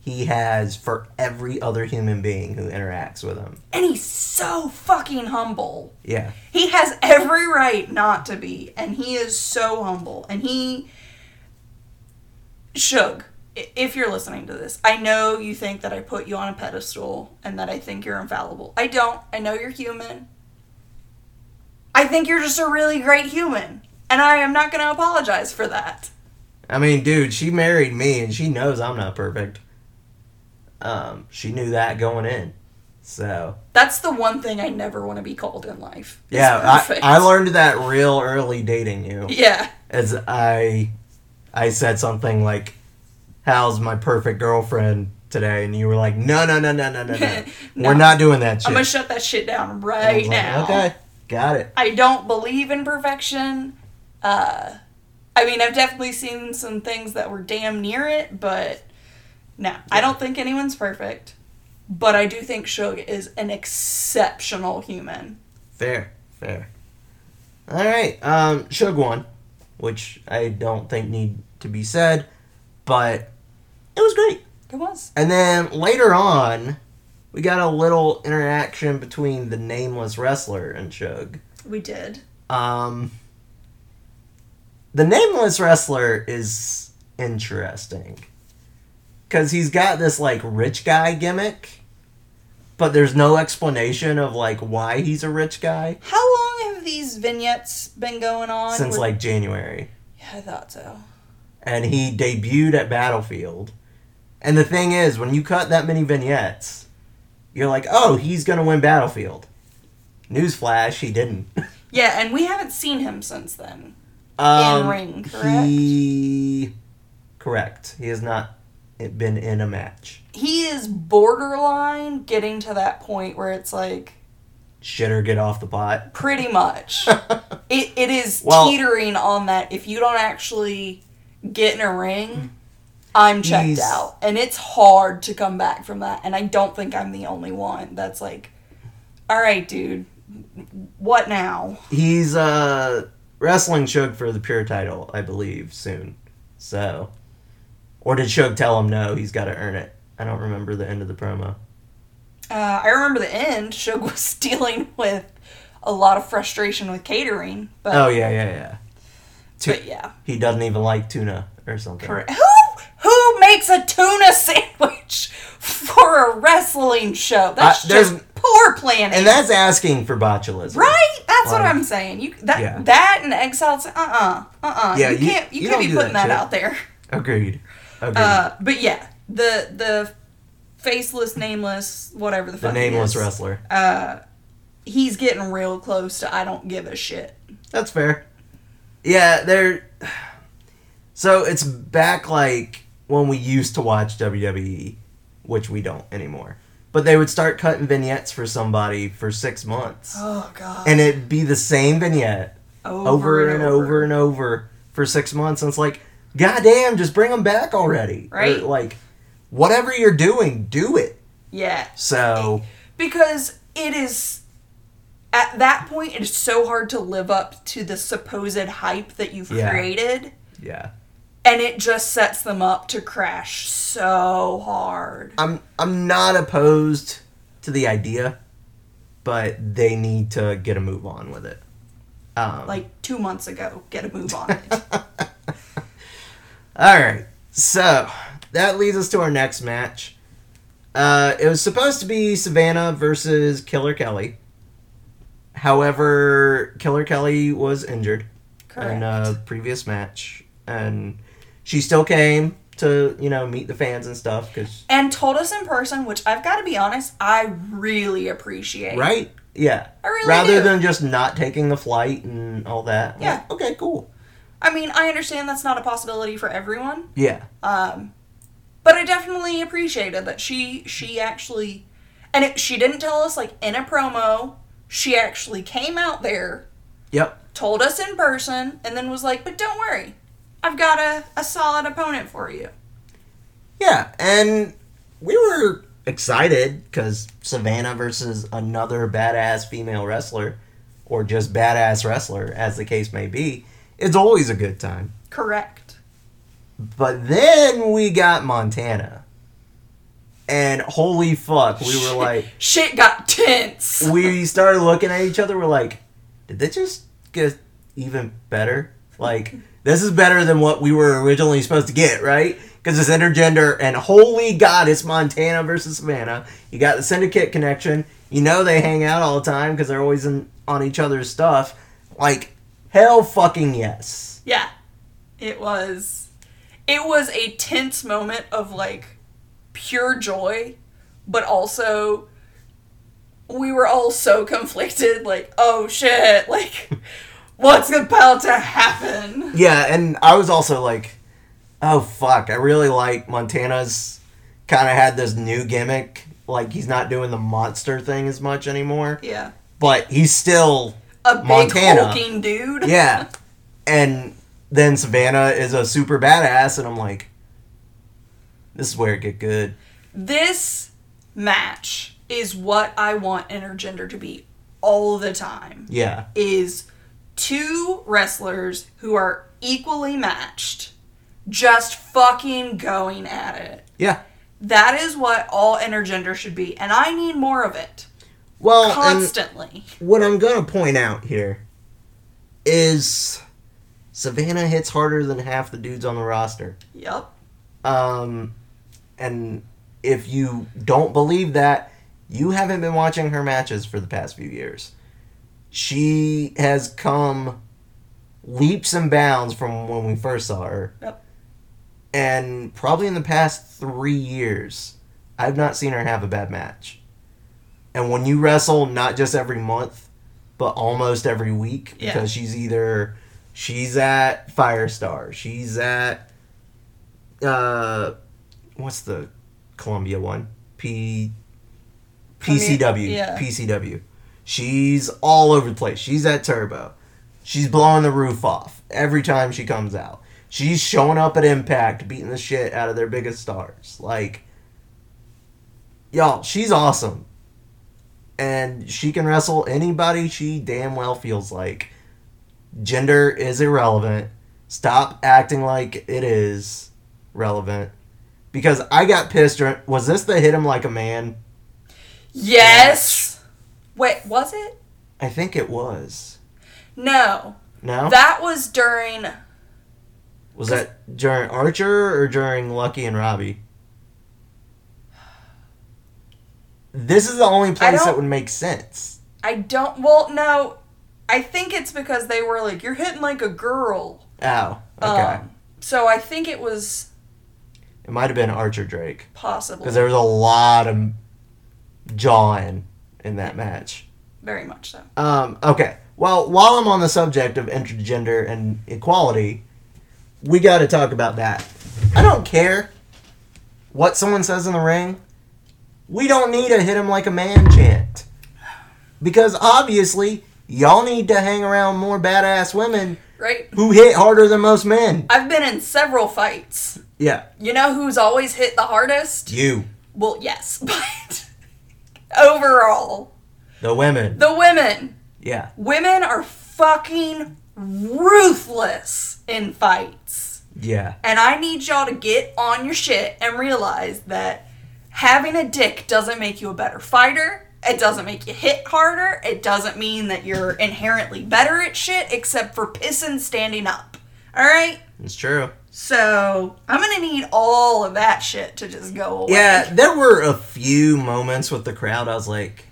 he has for every other human being who interacts with him. And he's so fucking humble. Yeah. He has every right not to be, and he is so humble. And he. I- if you're listening to this, I know you think that I put you on a pedestal and that I think you're infallible. I don't. I know you're human. I think you're just a really great human. And I am not going to apologize for that. I mean, dude, she married me and she knows I'm not perfect. Um, she knew that going in. So, That's the one thing I never want to be called in life. yeah, I. I learned that real early dating you. Yeah. As I I said something like, How's my perfect girlfriend today? And you were like, No, no, no, no, no, no, no. No. We're not doing that shit. I'm going to shut that shit down right like, now. Okay, got it. I don't believe in perfection. Uh, I mean, I've definitely seen some things that were damn near it, but no, I don't think anyone's perfect. But I do think Shug is an exceptional human. Fair, fair. All right, um, Shug won, which I don't think need to be said, but it was great. It was. And then later on, we got a little interaction between the nameless wrestler and Shug. We did. Um, the nameless wrestler is interesting because he's got this like rich guy gimmick, but there's no explanation of like why he's a rich guy How long have these vignettes been going on? since Were- like January. Yeah, I thought so. and he debuted at Battlefield. And the thing is, when you cut that many vignettes, you're like, oh, he's gonna win Battlefield. Newsflash, he didn't. Yeah, and we haven't seen him since then. Um, ring, correct? He, correct. He has not been in a match. He is borderline getting to that point where it's like, Shit or get off the pot. pretty much. it, it is Well- teetering on that. If you don't actually get in a ring, I'm checked He's- out. And it's hard to come back from that. And I don't think I'm the only one that's like, all right, dude, what now? He's uh wrestling Shug for the pure title, I believe, soon. So, or did Shug tell him no? He's got to earn it. I don't remember the end of the promo. Uh, I remember the end. Shug was dealing with a lot of frustration with catering. But, Oh yeah, yeah, yeah. Tu- but yeah. he doesn't even like tuna or something. Correct. Who makes a tuna sandwich for a wrestling show? That's just poor planning. And that's asking for botulism. right. That's what I'm saying. You that Yeah. that and. Uh uh-uh, uh Yeah, You, you- can't you, you can't be putting that that, out there. Agreed. Agreed. Uh, but yeah, the the faceless, nameless, whatever the the fuck he nameless is, wrestler. Uh, he's getting real close to I don't give a shit. That's fair. Yeah, they're. So it's back like when we used to watch WWE, which we don't anymore. But they would start cutting vignettes for somebody for six months. Oh god. And it'd be the same vignette over, and over. and over for six months. And it's like, goddamn, just bring them back already. Or, Right. like, whatever you're doing, do it. Yeah, So, because it is at that point it is so hard to live up to the supposed hype that you've Yeah. created yeah. And it just sets them up to crash so hard I'm I'm not opposed to the idea, but they need to get a move on with it. Um, like two months ago get a move on it all right, so that leads us to our next match. Uh, it was supposed to be Savannah versus Killer Kelly. However, Killer Kelly was injured correct in a previous match, and she still came to you know meet the fans and stuff because and told us in person which i've got to be honest i really appreciate. Right? Yeah. I really rather do. than just not taking the flight and all that. I'm Yeah. like, okay cool. I mean i understand that's not a possibility for everyone. Yeah. Um, but I definitely appreciated that she she actually, and it, she didn't tell us like in a promo. She actually came out there, yep. told us in person, and then was like, "But don't worry, I've got a, a solid opponent for you." yeah and we were excited because savannah versus another badass female wrestler or just badass wrestler as the case may be it's always a good time Correct. but then we got montana and holy fuck, we were like, Shit got tense. we started looking at each other. We're like, did they just get even better? Like, this is better than what we were originally supposed to get, right? Because it's intergender, and holy god, it's Montana versus Savannah. You got the syndicate connection. You know they hang out all the time because they're always in, on each other's stuff. Like, hell fucking yes. Yeah. It was it was a tense moment of like pure joy, but also we were all so conflicted like, oh shit, like what's about to happen? Yeah, and I was also like, oh fuck, I really like Montana's kind of had this new gimmick. Like, he's not doing the monster thing as much anymore, Yeah. but he's still A big Montana. hulking dude. Yeah. And then Savannah is a super badass, and I'm like, this is where it get good. This match is what I want intergender to be all the time. Yeah. is two wrestlers who are equally matched just fucking going at it. Yeah. That is what all intergender should be, and I need more of it Well, constantly. what I'm gonna point out here is Savannah hits harder than half the dudes on the roster. Yep. Um, and if you don't believe that, you haven't been watching her matches for the past few years. She has come leaps and bounds from when we first saw her. Yep. And probably in the past three years, I've not seen her have a bad match. And when you wrestle, not just every month, but almost every week, Yeah. because she's either she's at Firestar, she's at uh, what's the Columbia one? P PCW. Yeah. PCW. She's all over the place. She's at Turbo. She's blowing the roof off every time she comes out. She's showing up at Impact, beating the shit out of their biggest stars. Like, y'all, she's awesome. And she can wrestle anybody she damn well feels like. Gender is irrelevant. Stop acting like it is relevant. Because I got pissed. during- Was this the hit him like a man? Yes. Wait, was it? I think it was. No. No? That was during was that during Archer or during Lucky and Robbie? This is the only place that would make sense. I don't well, no. I think it's because they were like, You're hitting like a girl. Oh, okay. Um, so I think it was it might have been Archer Drake possible. because there was a lot of jawing in that match. Very much so. Um, okay. Well, while I'm on the subject of intergender and equality, we got to talk about that. I don't care what someone says in the ring. We don't need to hit him like a man chant. Because obviously, y'all need to hang around more badass women Right? who hit harder than most men. I've been in several fights. Yeah. You know who's always hit the hardest? You. Well, yes, but overall, The women. the women. Yeah. Women are fucking ruthless in fights. Yeah. And I need y'all to get on your shit and realize that having a dick doesn't make you a better fighter. It doesn't make you hit harder. It doesn't mean that you're inherently better at shit except for pissing standing up. Alright? It's true. So I'm gonna need all of that shit to just go away. Yeah, there were a few moments with the crowd I was like,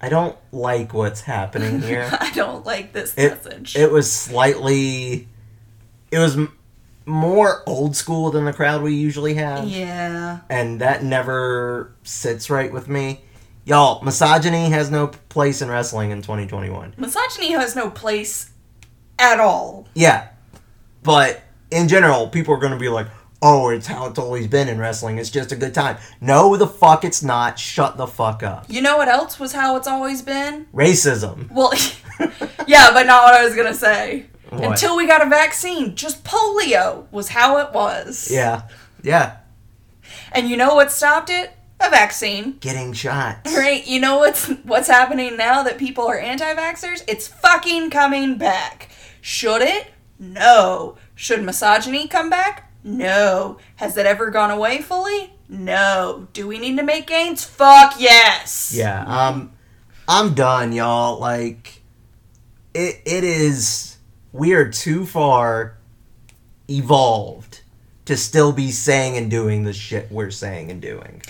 I don't like what's happening here. I don't like this it, message. it was slightly it was m- more old school than the crowd we usually have yeah. and that never sits right with me y'all misogyny has no place in wrestling in 2021 Misogyny has no place at all. yeah but in general people are going to be like oh it's how it's always been in wrestling it's just a good time no the fuck it's not shut the fuck up You know what else was how it's always been? racism Well, yeah, but not what I was gonna say. What? Until we got a vaccine, just polio was how it was. yeah yeah And you know what stopped it? A vaccine. getting shots Right? You know what's what's happening now that people are anti-vaxxers? It's fucking coming back. Should it? No. Should misogyny come back? No. Has it ever gone away fully? No. Do we need to make gains? Fuck yes. Yeah, um, I'm done, y'all. Like, it it is. We are too far evolved to still be saying and doing the shit we're saying and doing.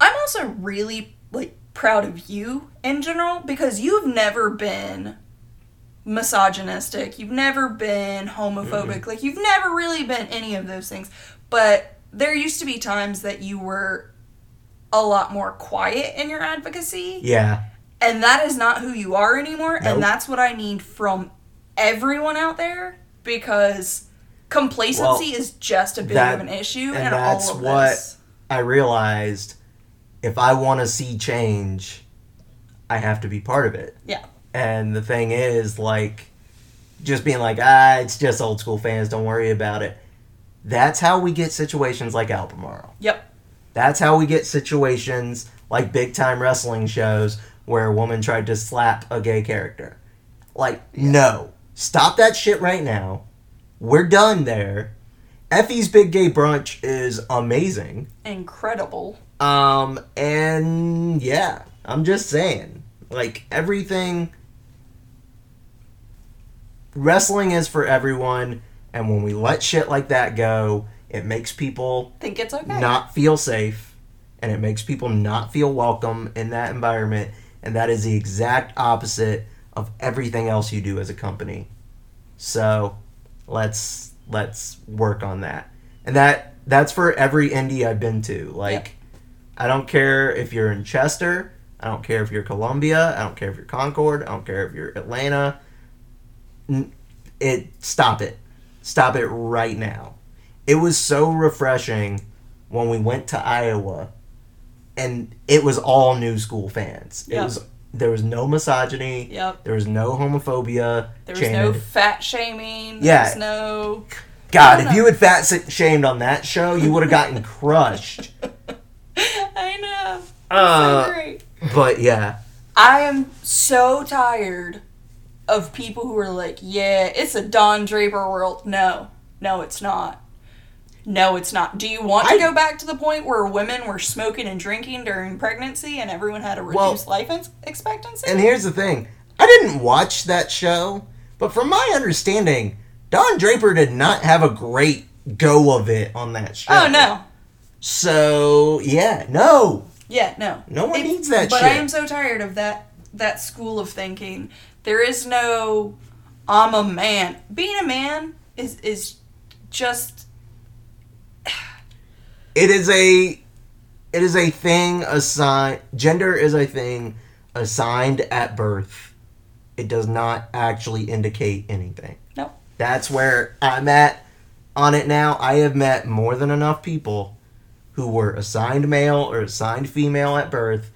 I'm also really like proud of you in general because you've never been misogynistic. You've never been homophobic. Like you've never really been any of those things. But there used to be times that you were a lot more quiet in your advocacy. Yeah, And that is not who you are anymore. Nope. And that's what I need from everyone out there because complacency Well, is just a bit that- of an issue and in that's what- this. I realized if I want to see change, I have to be part of it. Yeah. And the thing is, like, just being like, ah, it's just old school fans, don't worry about it. That's how we get situations like Albemarle. Yep. That's how we get situations like big time wrestling shows where a woman tried to slap a gay character. Like, no. Stop that shit right now. We're done there. Effy's Big Gay Brunch is amazing. Incredible. Um, and yeah, I'm just saying. Like, everything. Wrestling is for everyone, and when we let shit like that go, it makes people Think it's okay. not feel safe and it makes people not feel welcome in that environment and that is the exact opposite of everything else you do as a company so let's let's work on that and that that's for every indie i've been to like Yep. i don't care if you're in chester i don't care if you're columbia i don't care if you're concord i don't care if you're atlanta it stop it stop it right now it was so refreshing when we went to Iowa and it was all new school fans. It was there was no misogyny, Yep. there was no homophobia. There was no fat shaming. There Yeah. was no. God, if no. you had fat shamed on that show, you would have gotten crushed. I know. Uh, so great. but yeah, I am so tired of people who are like, yeah, it's a Don Draper world. No, no, it's not. No, it's not. Do you want to I- go back to the point where women were smoking and drinking during pregnancy and everyone had a Well- reduced life ex- expectancy? and here's the thing: I didn't watch that show, but from my understanding, Don Draper did not have a great go of it on that show. oh no. So yeah, no, Yeah, no. No one It- needs that But shit. I am so tired of that that school of thinking. There is no I'm a man. Being a man is is just it is a it is a thing assigned gender is a thing assigned at birth it does not actually indicate anything no. that's where i'm at on it now i have met more than enough people who were assigned male or assigned female at birth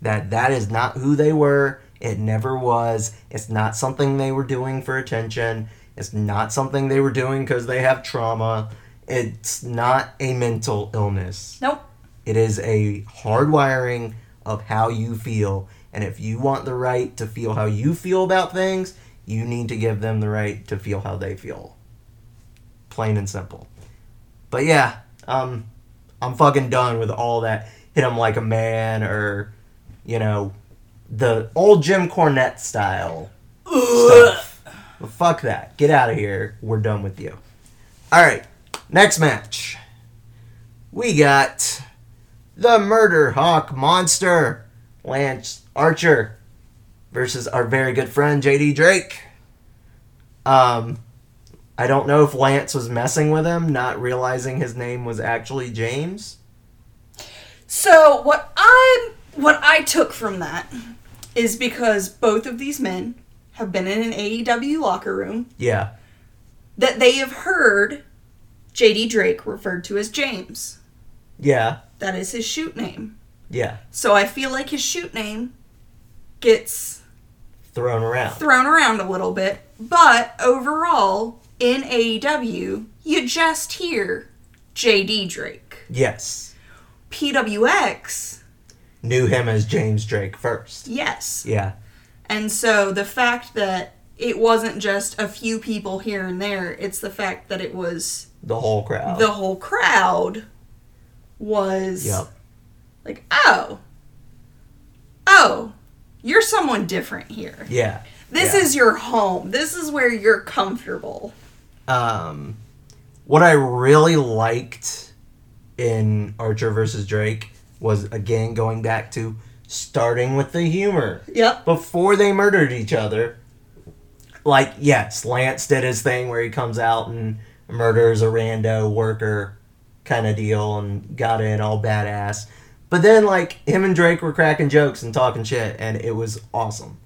that that is not who they were it never was it's not something they were doing for attention it's not something they were doing because they have trauma it's not a mental illness Nope. it is a hardwiring of how you feel. And if you want the right to feel how you feel about things, you need to give them the right to feel how they feel. Plain and simple. But yeah, um, I'm fucking done with all that hit him like a man or, you know, the old Jim Cornette style stuff. But fuck that. Get out of here. We're done with you. All right, next match. We got the Murder Hawk Monster, Lance Archer, versus our very good friend JD Drake. Um, I don't know if Lance was messing with him, not realizing his name was actually James. So what I what I took from that is because both of these men have been in an AEW locker room Yeah, that they have heard JD Drake referred to as James. yeah, That is his shoot name. yeah. So I feel like his shoot name gets Thrown around. thrown around a little bit, but overall in AEW, you just hear JD Drake. Yes. PWX, Knew him as James Drake first. yes. Yeah, And so the fact that it wasn't just a few people here and there. It's the fact that it was The whole crowd. the whole crowd was Yep. like, oh, oh, you're someone different here. Yeah. This Yeah. is your home. This is where you're comfortable. Um, what I really liked in Archer versus Drake was again going back to starting with the humor Yep. before they murdered each other. Like, yes, Lance did his thing where he comes out and murders a rando worker kind of deal and got in all badass. But then, like, him and Drake were cracking jokes and talking shit, and it was awesome.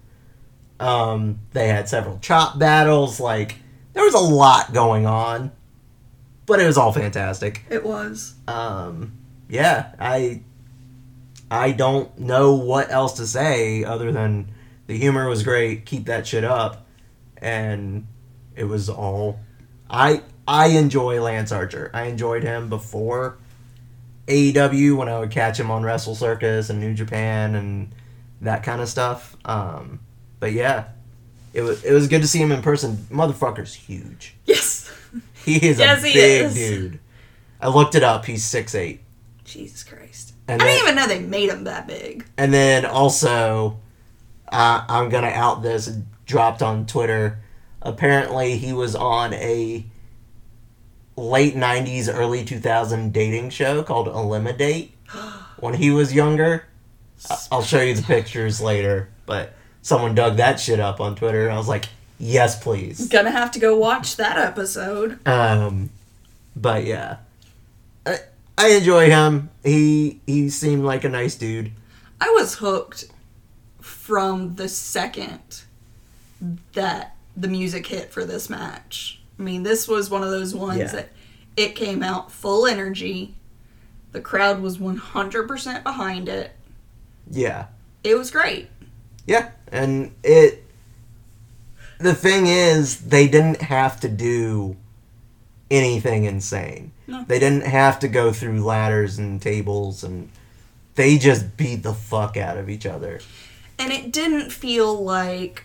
Um, they had several chop battles. Like, there was a lot going on, but it was all fantastic. It was. Um, yeah, I I don't know what else to say other than the humor was great. Keep that shit up, and it was all. I I enjoy Lance Archer. I enjoyed him before AEW when I would catch him on Wrestle Circus and New Japan and that kind of stuff. Um, but yeah, it was it was good to see him in person. Motherfucker's huge. Yes. He is Yes, a big is. dude. I looked it up. He's six eight. Jesus Christ. And I then, didn't even know they made him that big. and then also, uh, I'm gonna out this. Dropped on Twitter. Apparently, he was on a late '90s, early 2000 dating show called Elimidate when he was younger. I'll show you the pictures later, but someone dug that shit up on Twitter. and I was like, yes, please. Gonna have to go watch that episode. Um, but yeah, I, enjoy him. He he seemed like a nice dude. I was hooked from the second that the music hit for this match. I mean, this was one of those ones Yeah. that it came out full energy. The crowd was 100% behind it. Yeah, It was great. yeah, and it. The thing is, they didn't have to do anything insane. No. They didn't have to go through ladders and tables, and they just beat the fuck out of each other. And it didn't feel like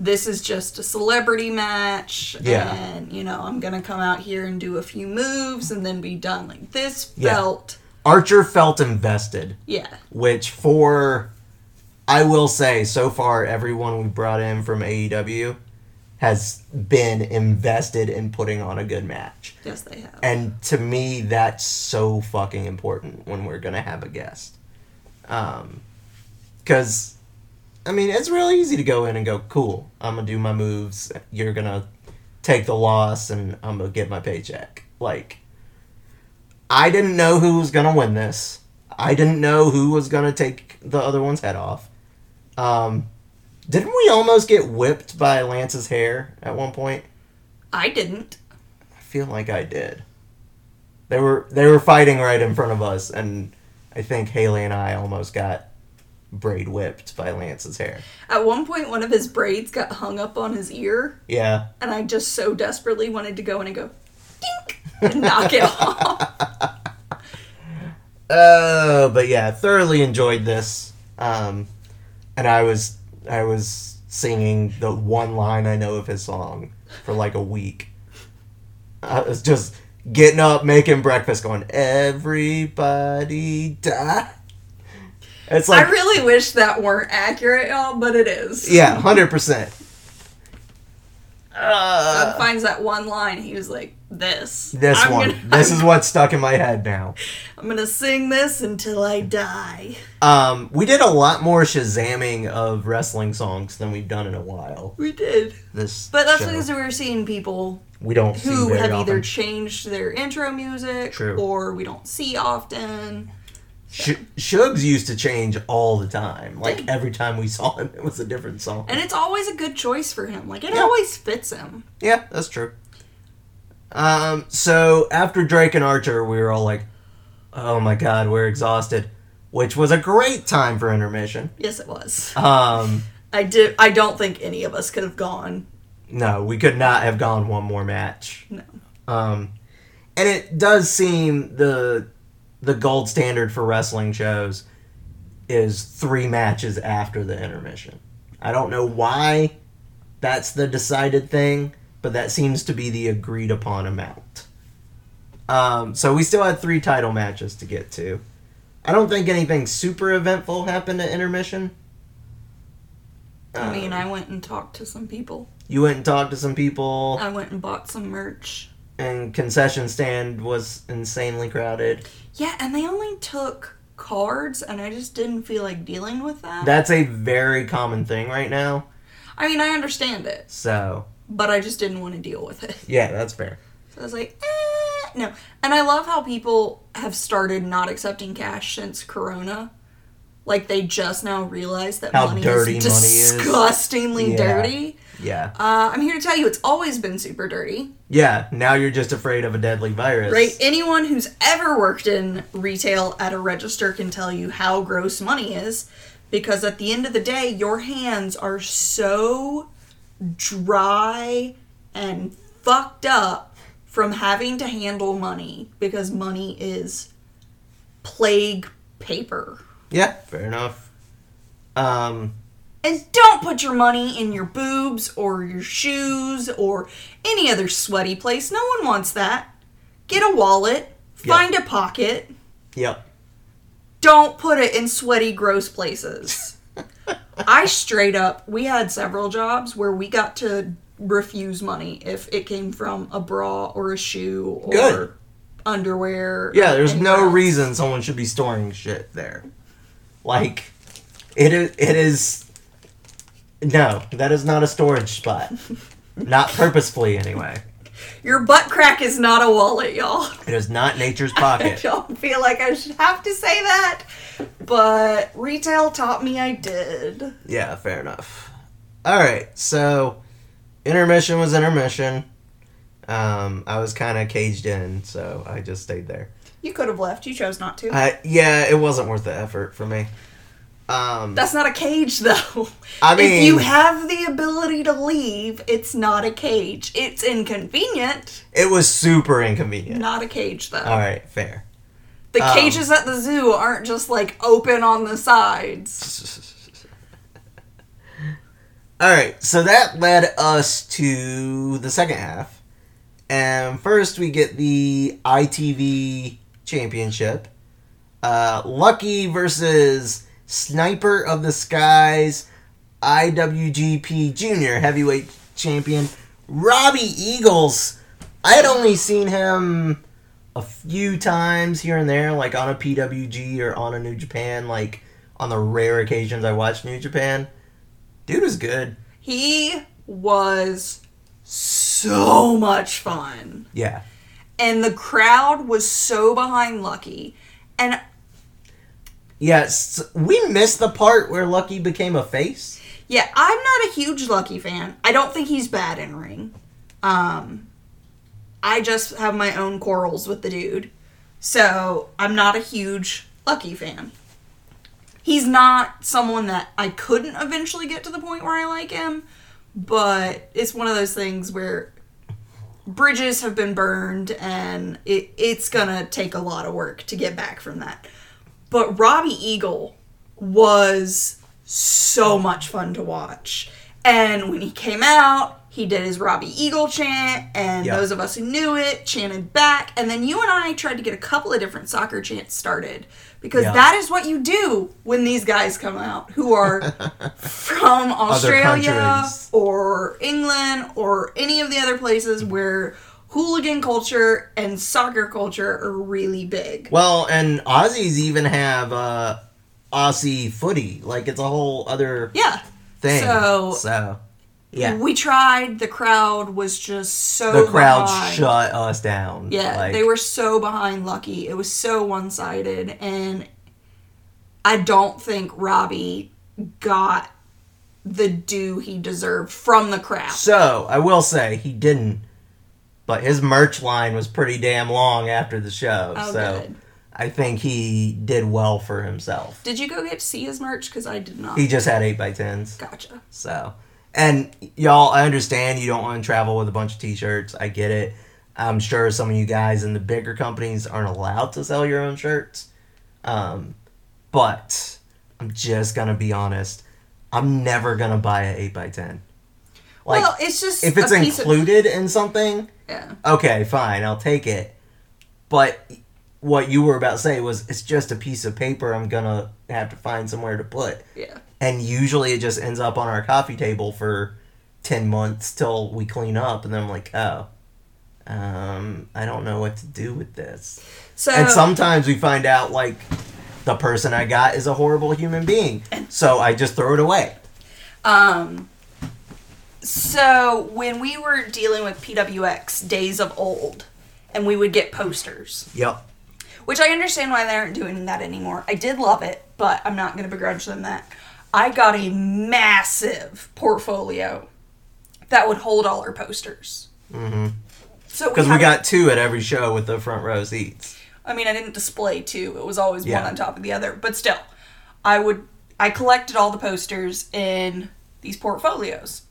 this is just a celebrity match Yeah. and, you know, I'm going to come out here and do a few moves and then be done. Like, this Yeah. felt, Archer felt invested. yeah. which for I will say so far everyone we brought in from AEW has been invested in putting on a good match. Yes, they have. And to me that's so fucking important when we're to have a guest. Um cuz I mean, it's really easy to go in and go, "Cool, I'm going to do my moves. You're going to take the loss and I'm going to get my paycheck." Like I didn't know who was going to win this. I didn't know who was going to take the other one's head off. Um, didn't we almost get whipped by Lance's hair at one point? I didn't. I feel like I did. They were they were fighting right in front of us, and I think Haley and I almost got braid whipped by Lance's hair. At one point, one of his braids got hung up on his ear, Yeah, and I just so desperately wanted to go in and go, dink, and knock it off. Uh, but yeah, thoroughly enjoyed this. Um, and I was I was singing the one line I know of his song for like a week. I was just getting up, making breakfast, going, everybody die. It's like, I really wish that weren't accurate, y'all, but it is. Yeah, 100%. Doug uh. finds that one line. He was like, "This, this I'm one, gonna, this is what's stuck in my head now." I'm gonna sing this until I die. Um, we did a lot more shazamming of wrestling songs than we've done in a while. We did this, but that's show. because we were seeing people we don't who have often. either changed their intro music True. or we don't see often. Sh- Shugs used to change all the time. Like Did. every time we saw him, it was a different song. And it's always a good choice for him. Like it Yeah. always fits him. yeah, that's true. Um, so after Drake and Archer, we were all like, "Oh my god, we're exhausted," which was a great time for intermission. Yes, it was. Um, I did. I don't think any of us could have gone. no, we could not have gone one more match. No. Um, and it does seem the the gold standard for wrestling shows is three matches after the intermission. I don't know why that's the decided thing, but that seems to be the agreed upon amount. Um, so we still had three title matches to get to. I don't think anything super eventful happened at intermission. I mean, Um, I went and talked to some people. you went and talked to some people, I went and bought some merch. And concession stand was insanely crowded. Yeah, and they only took cards, and I just didn't feel like dealing with that. That's a very common thing right now. I mean, I understand it, So but I just didn't want to deal with it. yeah, that's fair. So I was like, eh, no. And I love how people have started not accepting cash since Corona. Like they just now realize that How money dirty is money is. disgustingly Yeah. dirty. Yeah, Uh, I'm here to tell you, it's always been super dirty. yeah. Now you're just afraid of a deadly virus, Right? Anyone who's ever worked in retail at a register can tell you how gross money is because at the end of the day, your hands are so dry and fucked up from having to handle money because money is plague paper. Yeah, fair enough. Um, And don't put your money in your boobs or your shoes or any other sweaty place. No one wants that. Get a wallet, find a pocket. yep. Don't put it in sweaty, gross places. I straight up, we had several jobs where we got to refuse money if it came from a bra or a shoe or Good. underwear. Yeah, there's no else. reason someone should be storing shit there. Like, it is. It is. No, that is not a storage spot. not purposefully, anyway. Your butt crack is not a wallet, y'all. It is not nature's pocket. I don't feel like I should have to say that, but retail taught me I did. yeah, fair enough. All right, so intermission was intermission. Um, I was kind of caged in, so I just stayed there. You could have left. You chose not to. I, yeah, it wasn't worth the effort for me. Um, That's not a cage, though. I mean, if you have the ability to leave, it's not a cage. It's inconvenient, it was super inconvenient. not a cage, though. All right, fair. The Um, cages at the zoo aren't just like open on the sides. All right, so that led us to the second half. And first, we get the ITV Championship. Uh, Lucky versus Sniper of the Skies, IWGP Junior Heavyweight Champion, Robbie Eagles. I had only seen him a few times here and there, like on a PWG or on a New Japan, like on the rare occasions I watched New Japan. Dude was good. He was so much fun. Yeah. And the crowd was so behind Lucky. And Yes, we missed the part where Lucky became a face. Yeah, I'm not a huge Lucky fan. I don't think he's bad in ring. Um, I just have my own quarrels with the dude. So I'm not a huge Lucky fan. He's not someone that I couldn't eventually get to the point where I like him, but it's one of those things where bridges have been burned and it, it's gonna take a lot of work to get back from that. But Robbie Eagle was so much fun to watch. And when he came out, he did his Robbie Eagle chant, and Yeah. those of us who knew it chanted back. And then you and I tried to get a couple of different soccer chants started because Yeah. that is what you do when these guys come out who are from Australia or England or any of the other places where hooligan culture and soccer culture are really big. Well, and Aussies even have uh, Aussie footy. Like it's a whole other Yeah. thing. So- so yeah, We tried. The crowd was just so. the crowd behind. shut us down. Yeah, Like, they were so behind Lucky. It was so one sided, and I don't think Robbie got the due he deserved from the crowd. So I will say he didn't, but his merch line was pretty damn long after the show. Oh, so good. I think he did well for himself. Did you go get to see his merch? Because I did not. He just had eight by tens. Gotcha. So, and y'all, I understand you don't want to travel with a bunch of t-shirts. I get it. I'm sure some of you guys in the bigger companies aren't allowed to sell your own shirts. Um, but I'm just gonna be honest. I'm never gonna buy an eight by ten. Like, well, it's just if it's included in something, Of, yeah. okay, fine, I'll take it. But what you were about to say was it's just a piece of paper I'm gonna have to find somewhere to put. Yeah. And usually it just ends up on our coffee table for 10 months till we clean up. And then I'm like, oh, um, I don't know what to do with this. So and sometimes we find out, like, the person I got is a horrible human being. So I just throw it away. Um, so when we were dealing with PWX days of old, and we would get posters, Yep. which I understand why they aren't doing that anymore. I did love it, but I'm not going to begrudge them that. I got a massive portfolio that would hold all our posters. Mm-hmm. So Because we had- got two at every show with the front row seats. I mean, I didn't display two. It was always Yeah. one on top of the other. But still, I would I collected all the posters in these portfolios.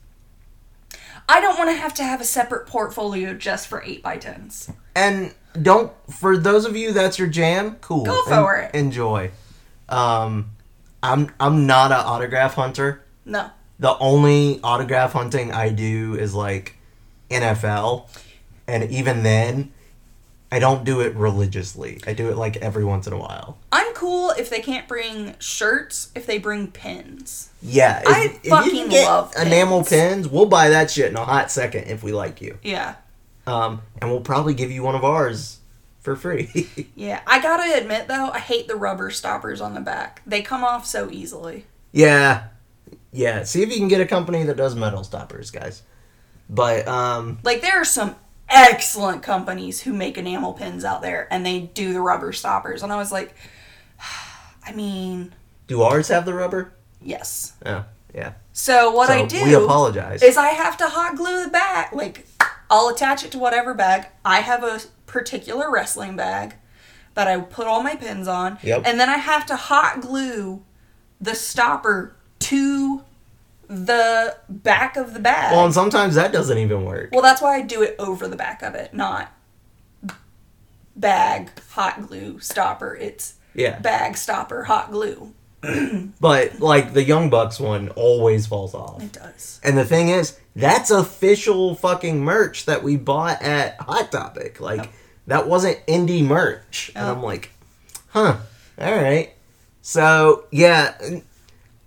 I don't want to have to have a separate portfolio just for 8 by 10s And don't for those of you that's your jam, cool. Go for En- it. Enjoy. Um, I'm I'm not an autograph hunter. No. The only autograph hunting I do is like NFL, and even then, I don't do it religiously. I do it like every once in a while. I'm cool if they can't bring shirts, if they bring pins. Yeah, if, I if you fucking can get love enamel pins. pins. We'll buy that shit in a hot second if we like you. Yeah. Um, and we'll probably give you one of ours for free. Yeah. I got to admit though, I hate the rubber stoppers on the back. They come off so easily. Yeah. Yeah. See if you can get a company that does metal stoppers, guys. But um Like there are some excellent companies who make enamel pins out there and they do the rubber stoppers and I was like I mean, do ours have the rubber? yes. Oh, yeah. So what so I do we apologize. is I have to hot glue the bag. Like I'll attach it to whatever bag. I have a particular wrestling bag that I put all my pins on Yep. and then I have to hot glue the stopper to the back of the bag. well, and sometimes that doesn't even work. Well, that's why I do it over the back of it, not bag, hot glue, stopper. It's Yeah. bag, stopper, hot glue. But like the Young Bucks one always falls off. It does. And the thing is, that's official fucking merch that we bought at Hot Topic. Like that wasn't indie merch. And. I'm like, huh, all right. So yeah,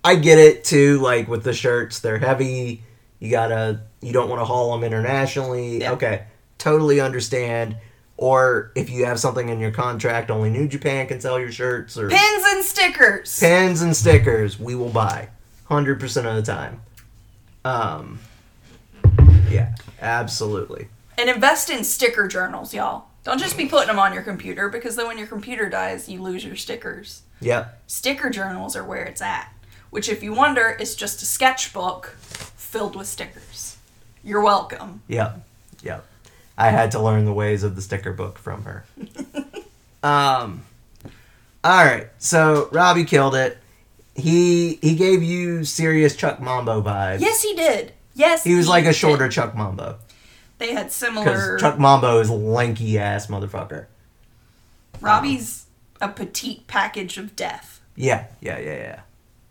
I get it too. Like with the shirts, they're heavy. You gotta, you don't want to haul them internationally. Yeah. Okay, totally understand. Or if you have something in your contract, only New Japan can sell your shirts. Or Pins and stickers. Pins and stickers we will buy 100% of the time um yeah absolutely and invest in sticker journals, y'all. Don't just be putting them on your computer because then when your computer dies, you lose your stickers. yep Sticker journals are where it's at, which, if you wonder, is just a sketchbook filled with stickers. You're welcome. yep yep i had to learn the ways of the sticker book from her um all right so robbie killed it he he gave you serious chuck mambo vibes Yes, he did. Yes, he was like a did. shorter chuck mambo They had similar. chuck mambo is lanky ass motherfucker Robbie's a petite package of death. yeah yeah yeah yeah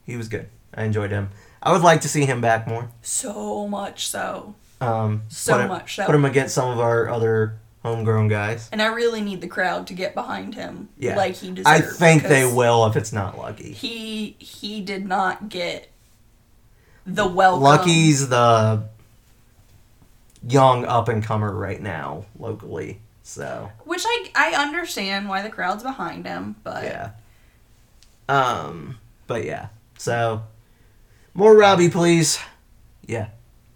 he was good i enjoyed him i would like to see him back more So much so. Um, So put him- much so. Put him against some of our other homegrown guys. And I really need the crowd to get behind him Yeah, like he deserves. I think they will if it's not Lucky. He he did not get the welcome. Lucky's the young up and comer right now locally. So which I I understand why the crowd's behind him, but yeah. Um, but yeah. So more Robbie, please. Yeah,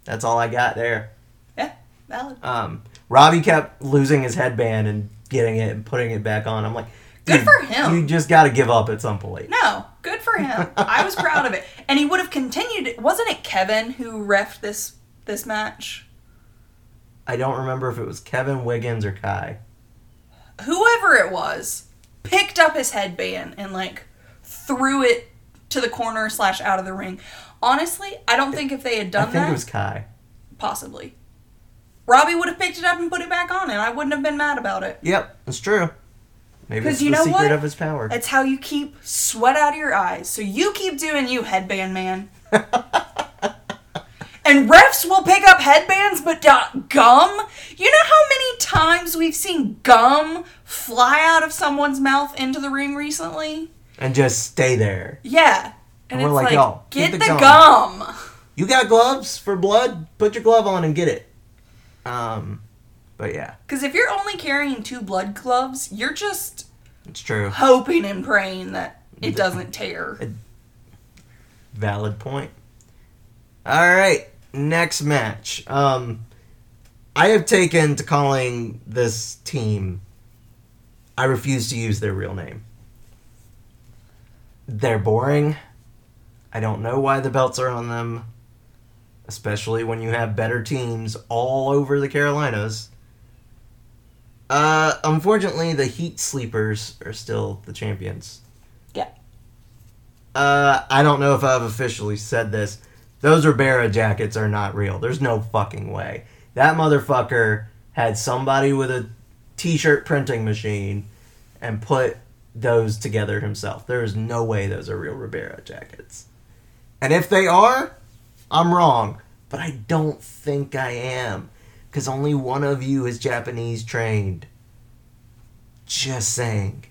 that's all I got there. yeah, valid. Um, Robbie kept losing his headband and getting it and putting it back on. I'm like, Good for him. You just got to give up at some point. No, good for him. I was proud of it, and he would have continued. it. Wasn't it Kevin who refed this this match? I don't remember if it was Kevin Wiggins or Kai. Whoever it was picked up his headband and like threw it to the corner slash out of the ring. Honestly, I don't think if they had done I think that, it was Kai. possibly, Robbie would have picked it up and put it back on, and I wouldn't have been mad about it. Yep, that's true. Maybe it's you the know secret what? of his power. It's how you keep sweat out of your eyes. So you keep doing you, headband man. And refs will pick up headbands, but gum. You know how many times we've seen gum fly out of someone's mouth into the ring recently? And just stay there. Yeah. And, And we're it's like, like, "Yo, get, get the, the gum. You got gloves for blood? Put your glove on and get it. Um, but yeah, Because if you're only carrying two blood gloves, you're just it's true. hoping and praying that it doesn't tear. Valid point. All right, next match. Um, I have taken to calling this team. I refuse to use their real name. They're boring. I don't know why the belts are on them, especially when you have better teams all over the Carolinas. Uh, unfortunately, the Heat Sleepers are still the champions. Yeah. Uh, I don't know if I've officially said this. Those Ribera jackets are not real. There's no fucking way. That motherfucker had somebody with a t-shirt printing machine and put those together himself. There is no way those are real Ribera jackets. And if they are, I'm wrong. But I don't think I am. Because only one of you is Japanese trained. Just saying.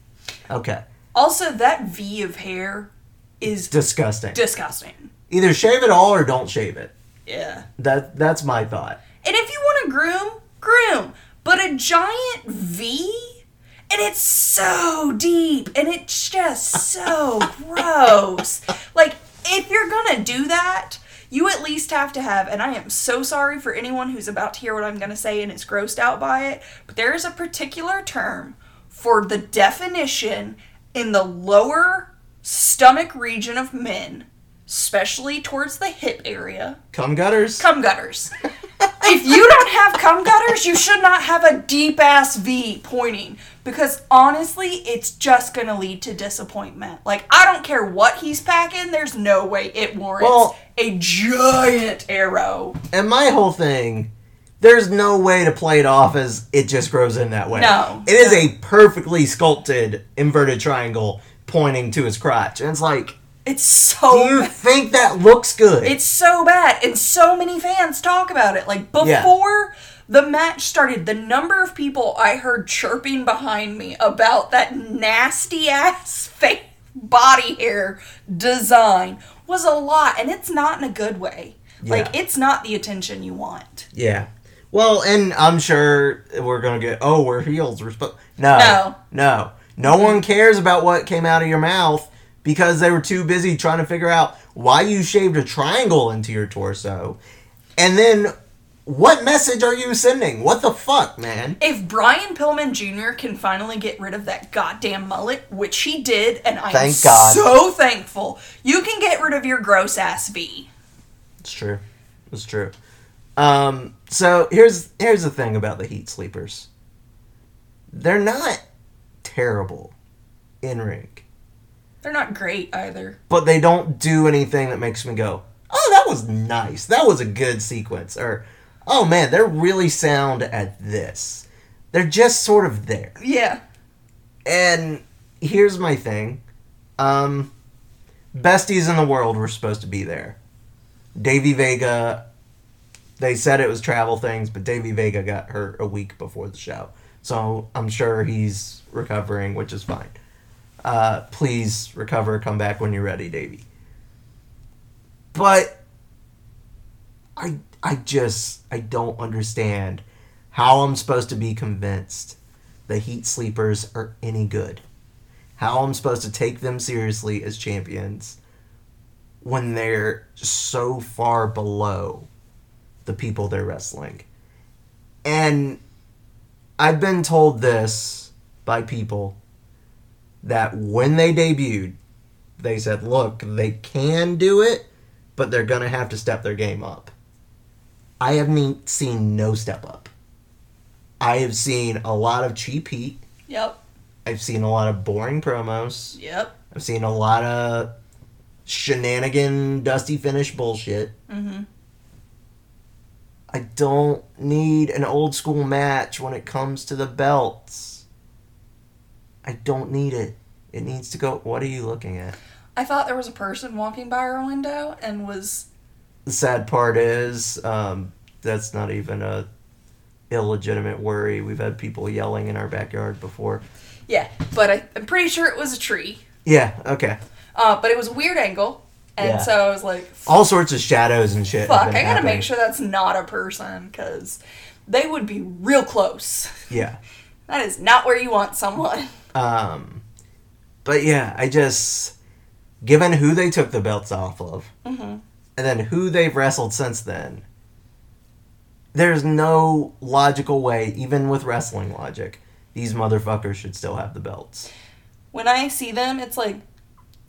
Okay. Also, that V of hair is Disgusting. disgusting. Either shave it all or don't shave it. Yeah. That that's my thought. And if you want to groom, groom. But a giant V, and it's so deep, and it's just so gross. Like, if you're gonna do that, you at least have to have, and I am so sorry for anyone who's about to hear what I'm gonna say and is grossed out by it, but there is a particular term for the definition in the lower stomach region of men, especially towards the hip area Cum gutters. cum gutters. If you don't have cum gutters, you should not have a deep ass V pointing because honestly, it's just gonna lead to disappointment. Like I don't care what he's packing, there's no way it warrants Well- a giant arrow. and my whole thing, there's no way to play it off as it just grows in that way. No, It is no. a perfectly sculpted inverted triangle pointing to his crotch. And it's like, It's so. do you think that looks good? It's so bad, and so many fans talk about it. Like Yeah. before the match started, the number of people I heard chirping behind me about that nasty ass fake body hair design was a lot, and it's not in a good way. Like it's not the attention you want. yeah. Well, and I'm sure we're gonna get. Oh, we're heels. We're supposed. No. No. No. No one cares about what came out of your mouth because they were too busy trying to figure out why you shaved a triangle into your torso. And then what message are you sending? What the fuck, man? If Brian Pillman Jr. can finally get rid of that goddamn mullet, which he did, and I'm Thank God. so thankful, you can get rid of your gross ass V. It's true. It's true. Um, so here's here's the thing about the Heat Sleepers. They're not terrible in ring, They're not great either. but they don't do anything that makes me go, "Oh, that was nice. That was a good sequence." Or, "Oh man, they're really sound at this." They're just sort of there. Yeah. And here's my thing. Um besties in the world were supposed to be there. Davey Vega they said it was travel things, but Davey Vega got hurt a week before the show. So I'm sure he's recovering, which is fine. Uh, please recover, come back when you're ready, Davey. But I I just I don't understand how I'm supposed to be convinced the Heat Sleepers are any good. How I'm supposed to take them seriously as champions when they're so far below the people they're wrestling. And I've been told this by people that when they debuted, they said, look, they can do it, but they're going to have to step their game up. I have ne- seen no step up. I have seen a lot of cheap heat. Yep. I've seen a lot of boring promos. Yep. I've seen a lot of shenanigan, dusty finish bullshit. Mm-hmm. I don't need an old school match when it comes to the belts. I don't need it. It needs to go. What are you looking at? I thought there was a person walking by our window and was the sad part is um, that's not even a illegitimate worry. We've had people yelling in our backyard before. Yeah, but I, I'm pretty sure it was a tree. Yeah, okay. Uh, but it was a weird angle, and Yeah. so I was like, All sorts of shadows and shit. "Fuck! I gotta happening. make sure that's not a person, because they would be real close. Yeah. That is not where you want someone." Um, but yeah, I just given who they took the belts off of, hmm and then who they've wrestled since then. There's no logical way, even with wrestling logic, these motherfuckers should still have the belts. When I see them, it's like,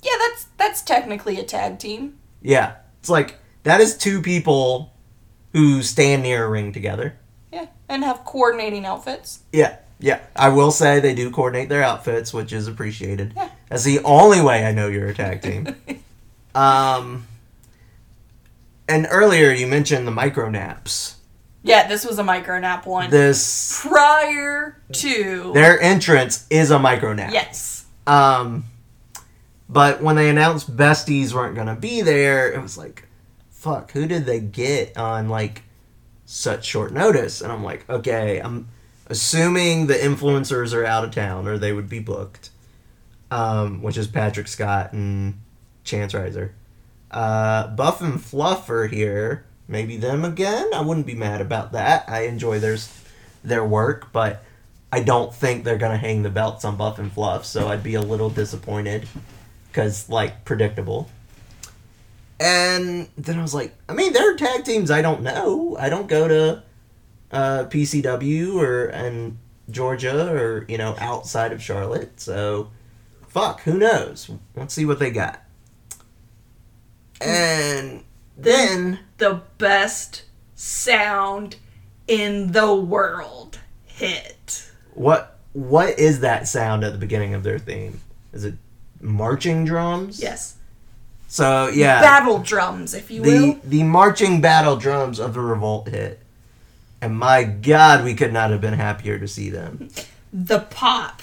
yeah, that's that's technically a tag team. Yeah, it's like that is two people who stand near a ring together. Yeah, and have coordinating outfits. Yeah, yeah. I will say they do coordinate their outfits, which is appreciated. Yeah. That's the only way I know you're a tag team. um, and earlier you mentioned the micro naps. Yeah, this was a micro nap one. This Prior to their entrance is a micro nap. yes, Um, but when they announced besties weren't gonna be there, it was like, fuck, who did they get on like such short notice? And I'm like, okay, I'm assuming the influencers are out of town or they would be booked. Um, which is Patrick Scott and Chance Riser. Uh, Buff and Fluff are here. Maybe them again. I wouldn't be mad about that. I enjoy their their work, but I don't think they're gonna hang the belts on Buff and Fluff. So I'd be a little disappointed because like predictable. And then I was like, I mean, there are tag teams I don't know. I don't go to uh, PCW or and Georgia or you know outside of Charlotte. So fuck, who knows? Let's see what they got. And then the best sound in the world hit. what what is that sound at the beginning of their theme? Is it marching drums? Yes, So yeah, battle drums, if you the will. the marching battle drums of the revolt hit, and my God, we could not have been happier to see them. The pop,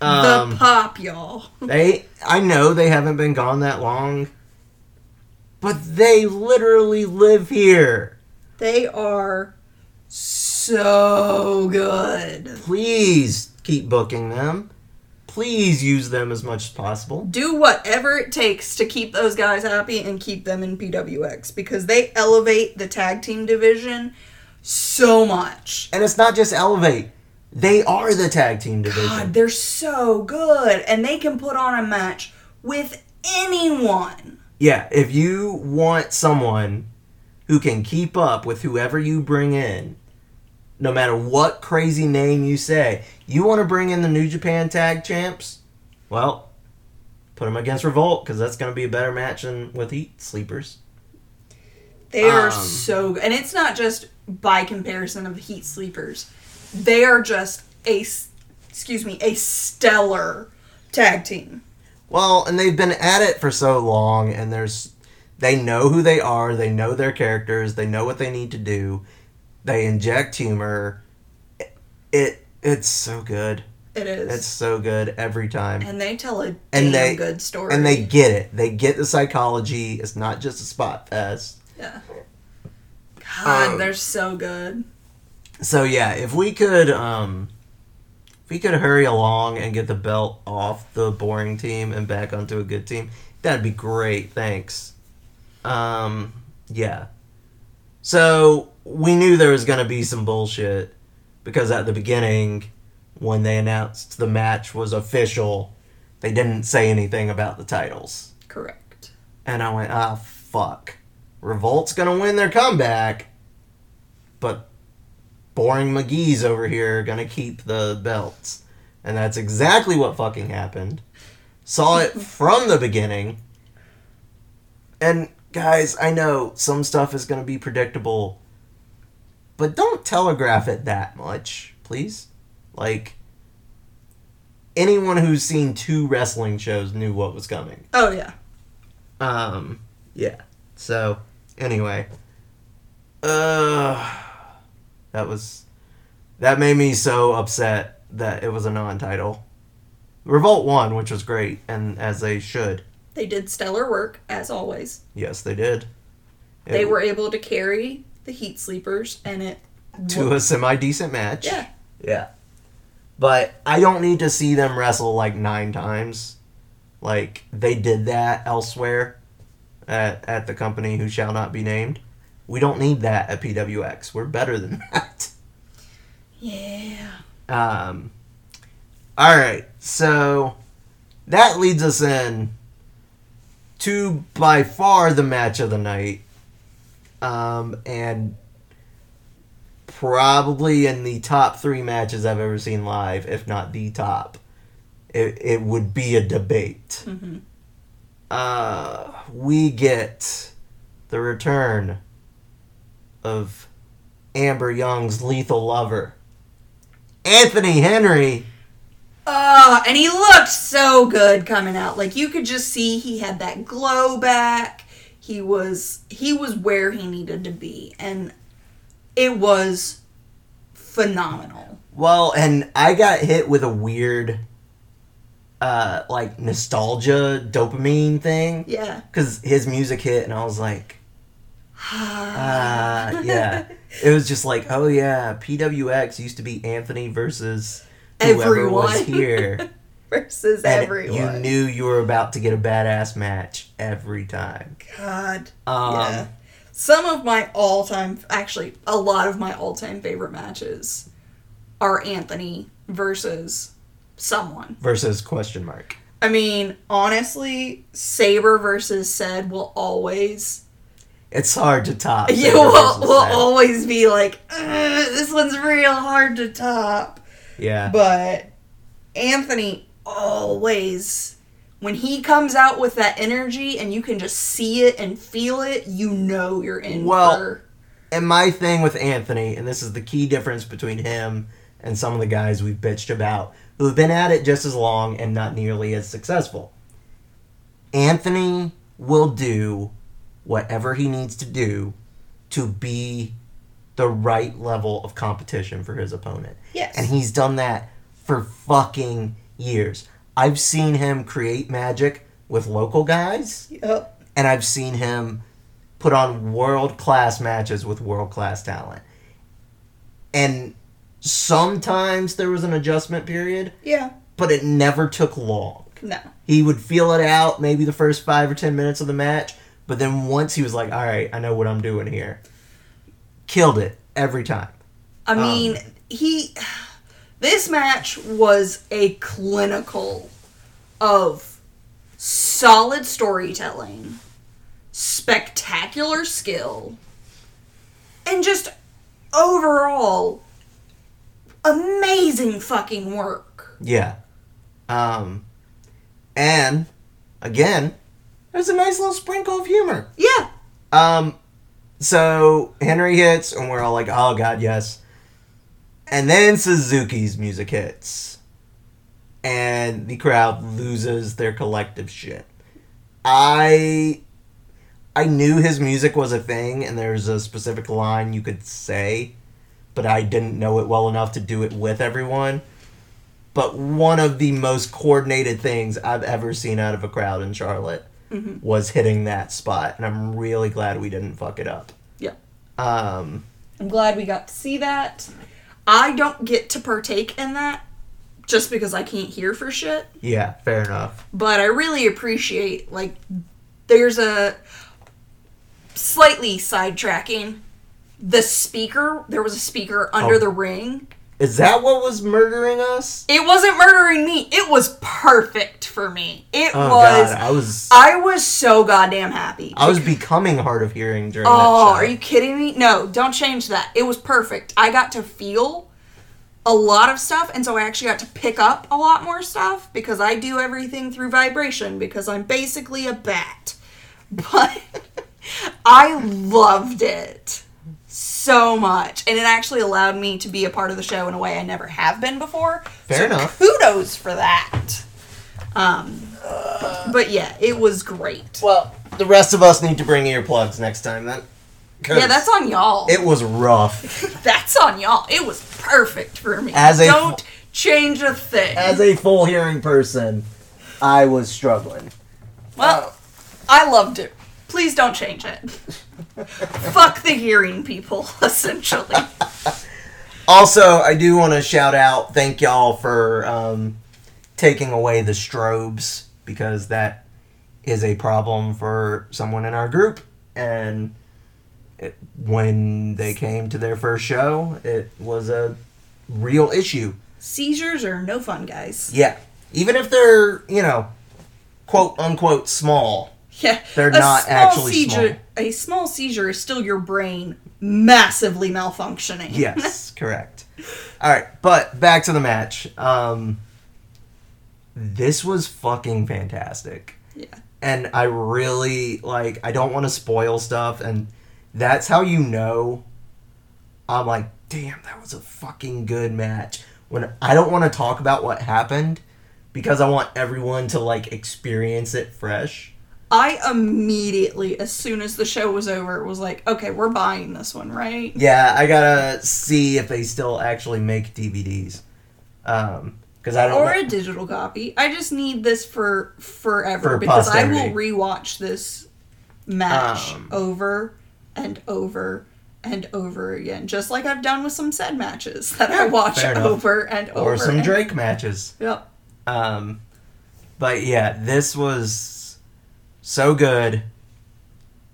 Um, the pop, y'all. They, I know they haven't been gone that long, but they literally live here. They are so good. Please keep booking them. Please use them as much as possible. Do whatever it takes to keep those guys happy and keep them in PWX because they elevate the tag team division so much. And it's not just Elevate. They are the tag team division. God, they're so good and they can put on a match with anyone. Yeah, if you want someone who can keep up with whoever you bring in, no matter what crazy name you say, you want to bring in the New Japan Tag Champs, well, put them against Revolt because that's going to be a better match than with Heat Sleepers. They are Um, so and it's not just by comparison of the Heat Sleepers. They are just a, excuse me, a stellar tag team. Well, and they've been at it for so long, and there's they know who they are, they know their characters, they know what they need to do. They inject humor. It, it it's so good. It is. It's so good every time. and they tell a damn they- good story. and they get it. They get the psychology. It's not just a spot fest. Yeah. God, Um, they're so good. So yeah, if we could, um, if we could hurry along and get the belt off the boring team and back onto a good team, that'd be great. Thanks. Um, yeah. So we knew there was gonna be some bullshit because at the beginning, when they announced the match was official, they didn't say anything about the titles. Correct. And I went, ah, fuck. Revolt's gonna win their comeback, but boring McGee's over here gonna keep the belts. And that's exactly what fucking happened. Saw it from the beginning. And guys, I know some stuff is gonna be predictable, but don't telegraph it that much, please. Like, anyone who's seen two wrestling shows knew what was coming. Oh yeah. Um, yeah. So, anyway. Uh, that was. That made me so upset that it was a non title. Revolt won, which was great, and as they should. They did stellar work as always. Yes, they did. They were able to carry the Heat Sleepers, and it to a semi decent match. yeah. Yeah. But I don't need to see them wrestle like nine times. Like they did that elsewhere at, at the company who shall not be named. We don't need that at PWX. We're better than that. Yeah. Um, all right, so that leads us in to by far the match of the night, um, and probably in the top three matches I've ever seen live, if not the top. It, it would be a debate. Mhm. Uh, we get the return of Amber Young's lethal lover, Anthony Henry. Oh, and he looked so good coming out. Like you could just see he had that glow back. He was he was where he needed to be and it was phenomenal. Well, and I got hit with a weird, uh, like nostalgia dopamine thing Yeah. because his music hit, and I was like, ah, yeah. It was just like, oh yeah, PWX used to be Anthony versus whoever was Everyone. here. Versus And everyone. you knew you were about to get a badass match every time. God. Um, yeah. Some of my all time, actually, a lot of my all time favorite matches are Anthony versus someone. Versus question mark. I mean, honestly, Saber versus Said will always, It's hard to top. you Saber will, will always be like, uh, this one's real hard to top. Yeah. But Anthony always, when he comes out with that energy and you can just see it and feel it, you know you're in Well, for. And my thing with Anthony, and this is the key difference between him and some of the guys we've bitched about, who have been at it just as long and not nearly as successful. Anthony will do whatever he needs to do to be the right level of competition for his opponent. Yes. And he's done that for fucking years. I've seen him create magic with local guys Yep. and I've seen him put on world class matches with world class talent. And sometimes there was an adjustment period, Yeah. but it never took long. No. He would feel it out maybe the first five or ten minutes of the match, but then once he was like, all right, I know what I'm doing here, killed it every time. I um, mean, he. This match was a clinical of solid storytelling, spectacular skill, and just overall amazing fucking work. Yeah. Um, and again, there's a nice little sprinkle of humor. Yeah. Um, so Henry hits, and we're all like, "Oh God, yes!" And then Suzuki's music hits, and the crowd loses their collective shit. I, I knew his music was a thing, and there's a specific line you could say, but I didn't know it well enough to do it with everyone. But one of the most coordinated things I've ever seen out of a crowd in Charlotte was hitting that spot, and I'm really glad we didn't fuck it up. Yeah. Um, I'm glad we got to see that. I don't get to partake in that just because I can't hear for shit. yeah, fair enough. but I really appreciate like there's a slightly sidetracking the speaker there was a speaker under Oh. the ring. Is that what was murdering us? it wasn't murdering me. It was perfect for me. It Oh was God, I was i was so goddamn happy. I was becoming hard of hearing during oh are you kidding me? No don't change that. It was perfect. I got to feel a lot of stuff and so i actually got to pick up a lot more stuff because i do everything through vibration because i'm basically a bat. But i loved it so much and it actually allowed me to be a part of the show in a way i never have been before Fair So enough. kudos for that um but yeah it was great Well, the rest of us need to bring earplugs next time then. yeah that's on y'all It was rough. That's on y'all. It was perfect for me. As a- Don't change a thing. As a full hearing person, I was struggling. well, I loved it. Please don't change it. Fuck the hearing people, essentially. Also, I do want to shout out, thank y'all for um, taking away the strobes because that is a problem for someone in our group. And it, when they came to their first show, it was a real issue. Seizures are no fun, guys. Yeah. Even if they're, you know, quote unquote small. Yeah, They're a not small actually seizure, small. A small seizure is still your brain massively malfunctioning. Yes, correct. All right, but back to the match. Um, this was fucking fantastic. yeah. and I really like I don't want to spoil stuff and that's how you know I'm like damn that was a fucking good match when I don't want to talk about what happened because I want everyone to like experience it fresh. I immediately, as soon as the show was over, was like, okay, we're buying this one, right? Yeah, I got to see if they still actually make DVDs. Um cuz I don't Or know- a digital copy. I just need this for forever For because I will rewatch this match Um. over and over and over again, just like I've done with some said matches that I watch over and over. or some and- Drake matches. Yep. Um, but yeah, this was so good.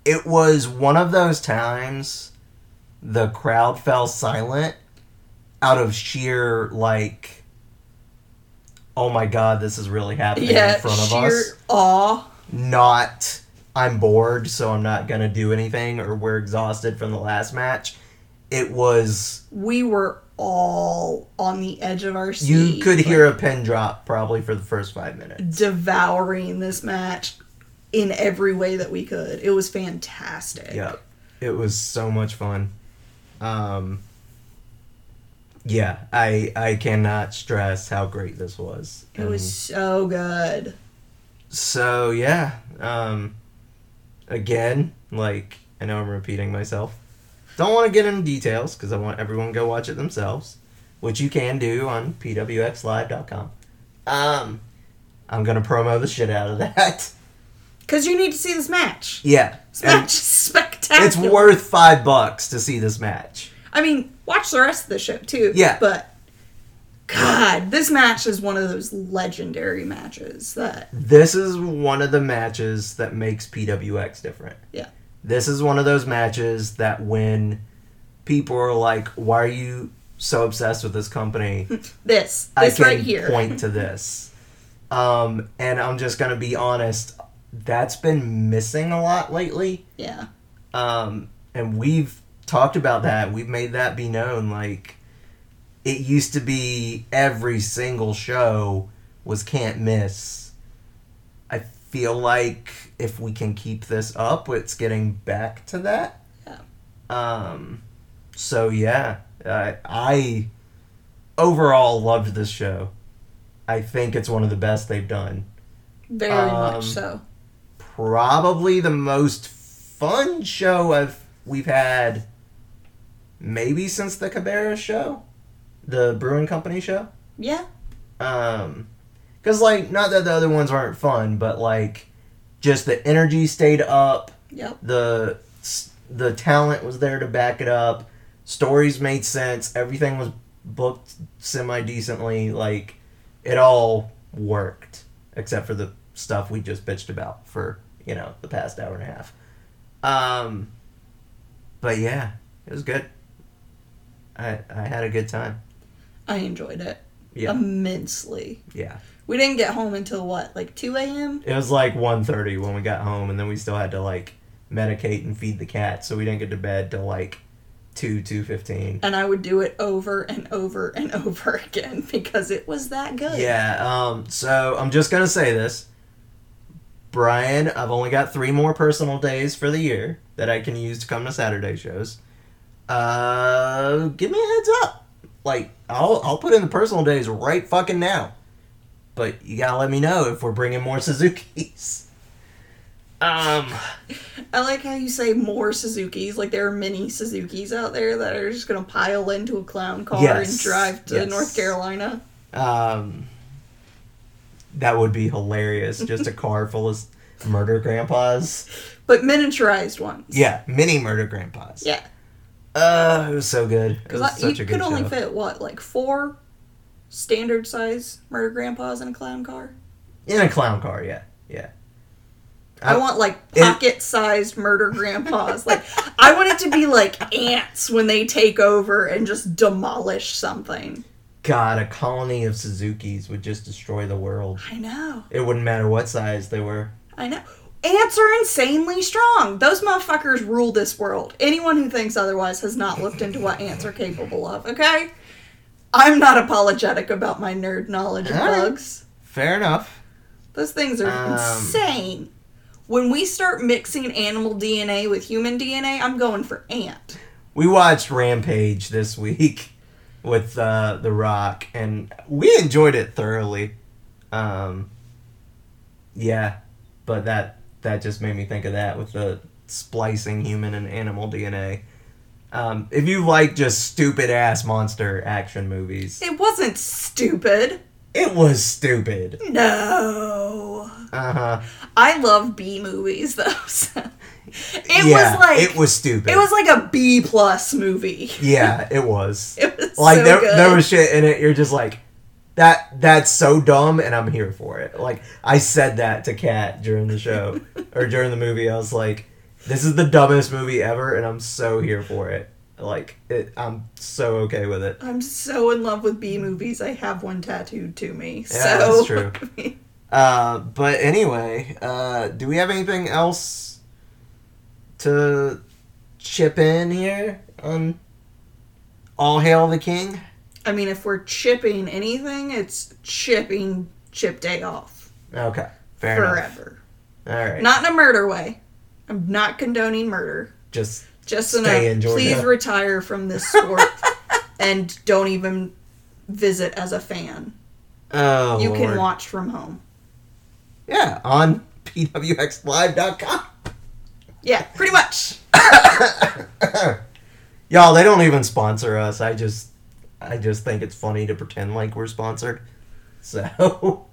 It was one of those times the crowd fell silent out of sheer like, oh my god, this is really happening Yeah, in front of sheer us. awe. Not, I'm bored, so I'm not gonna do anything, or we're exhausted from the last match. It was We were all on the edge of our seat. you could hear a pin drop probably for the first five minutes. devouring this match in every way that we could. It was fantastic. Yep. It was so much fun. Um Yeah, I I cannot stress how great this was. It was so good. So yeah. Um again, like I know I'm repeating myself. Don't want to get into details because I want everyone to go watch it themselves, which you can do on pwxlive.com. Um I'm gonna promo the shit out of that. Because you need to see this match. Yeah. This match is spectacular. it's worth five bucks to see this match. I mean, watch the rest of the show too. Yeah. But God, this match is one of those legendary matches that This is one of the matches that makes PWX different. Yeah. This is one of those matches that when people are like, "Why are you so obsessed with this company?" this I this can right here. point to this. Um, and I'm just gonna be honest, that's been missing a lot lately. yeah. Um, and we've talked about that. We've made that be known. Like, it used to be every single show was can't miss. I feel like if we can keep this up, it's getting back to that. Yeah. Um, so yeah, I, I overall loved this show. I think it's one of the best they've done Very Um, much so. Probably the most fun show I've we've had maybe since the Cabarrus show, the Brewing Company show. Yeah. Um, because like not that the other ones aren't fun, but like just the energy stayed up, Yep. the the talent was there to back it up, stories made sense, everything was booked semi decently, like it all worked except for the stuff we just bitched about for you know the past hour and a half. Um, but yeah, it was good. I I had a good time. I enjoyed it Yeah, immensely. yeah. We didn't get home until what, like two a.m. It was like 1.30 when we got home, and then we still had to like medicate and feed the cat, so we didn't get to bed till like two two fifteen. and I would do it over and over and over again because it was that good. Yeah. Um. So I'm just gonna say this, Brian. I've only got three more personal days for the year that I can use to come to Saturday shows. Uh, give me a heads up. Like I'll I'll put in the personal days right fucking now, but you gotta let me know if we're bringing more Suzuki's. Um. I like how you say more Suzuki's. Like there are many Suzuki's out there that are just gonna pile into a clown car and drive to yes. North Carolina. Um, that would be hilarious. Just a car full of murder grandpas. but miniaturized ones. Yeah, mini murder grandpas. Yeah. Uh, it was so good. It was you such a good could only show. fit what, like four standard size murder grandpas in a clown car. In a clown car, yeah, yeah. I I- want like pocket sized murder grandpas. like I want it to be like ants when they take over and just demolish something. God, a colony of Suzuki's would just destroy the world. I know. It wouldn't matter what size they were. I know. Ants are insanely strong. Those motherfuckers rule this world. Anyone who thinks otherwise has not looked into what ants are capable of, okay? I'm not apologetic about my nerd knowledge of right. bugs. Fair enough. Those things are Um, insane. When we start mixing animal DNA with human DNA, I'm going for ant. We watched Rampage this week with uh, The Rock, and we enjoyed it thoroughly. Um, yeah, but that that just made me think of that with the splicing human and animal DNA. Um, if you like just stupid ass monster action movies, It wasn't stupid. it was stupid. No. Uh huh. I love B movies though. so- it yeah, was like it was stupid. it was like a B plus movie. yeah, it was. It was like so there, good. there was shit in it. You're just like, that. That's so dumb, and I'm here for it. Like I said that to Kat during the show or during the movie. I was like, this is the dumbest movie ever, and I'm so here for it. Like it, I'm so okay with it. I'm so in love with B movies. I have one tattooed to me. Yeah, so that's true. Uh, but anyway, uh, do we have anything else to chip in here on All Hail the King? I mean, if we're chipping anything, it's chipping Chip Day off Okay, fair enough. forever. All right, Not in a murder way. I'm not condoning murder. just Just in Stay a in Georgia. please retire from this sport and don't even visit as a fan. oh, you can watch from home. Yeah, on pwxlive.com. Yeah, pretty much. Y'all, they don't even sponsor us. I just, I just think it's funny to pretend like we're sponsored. So,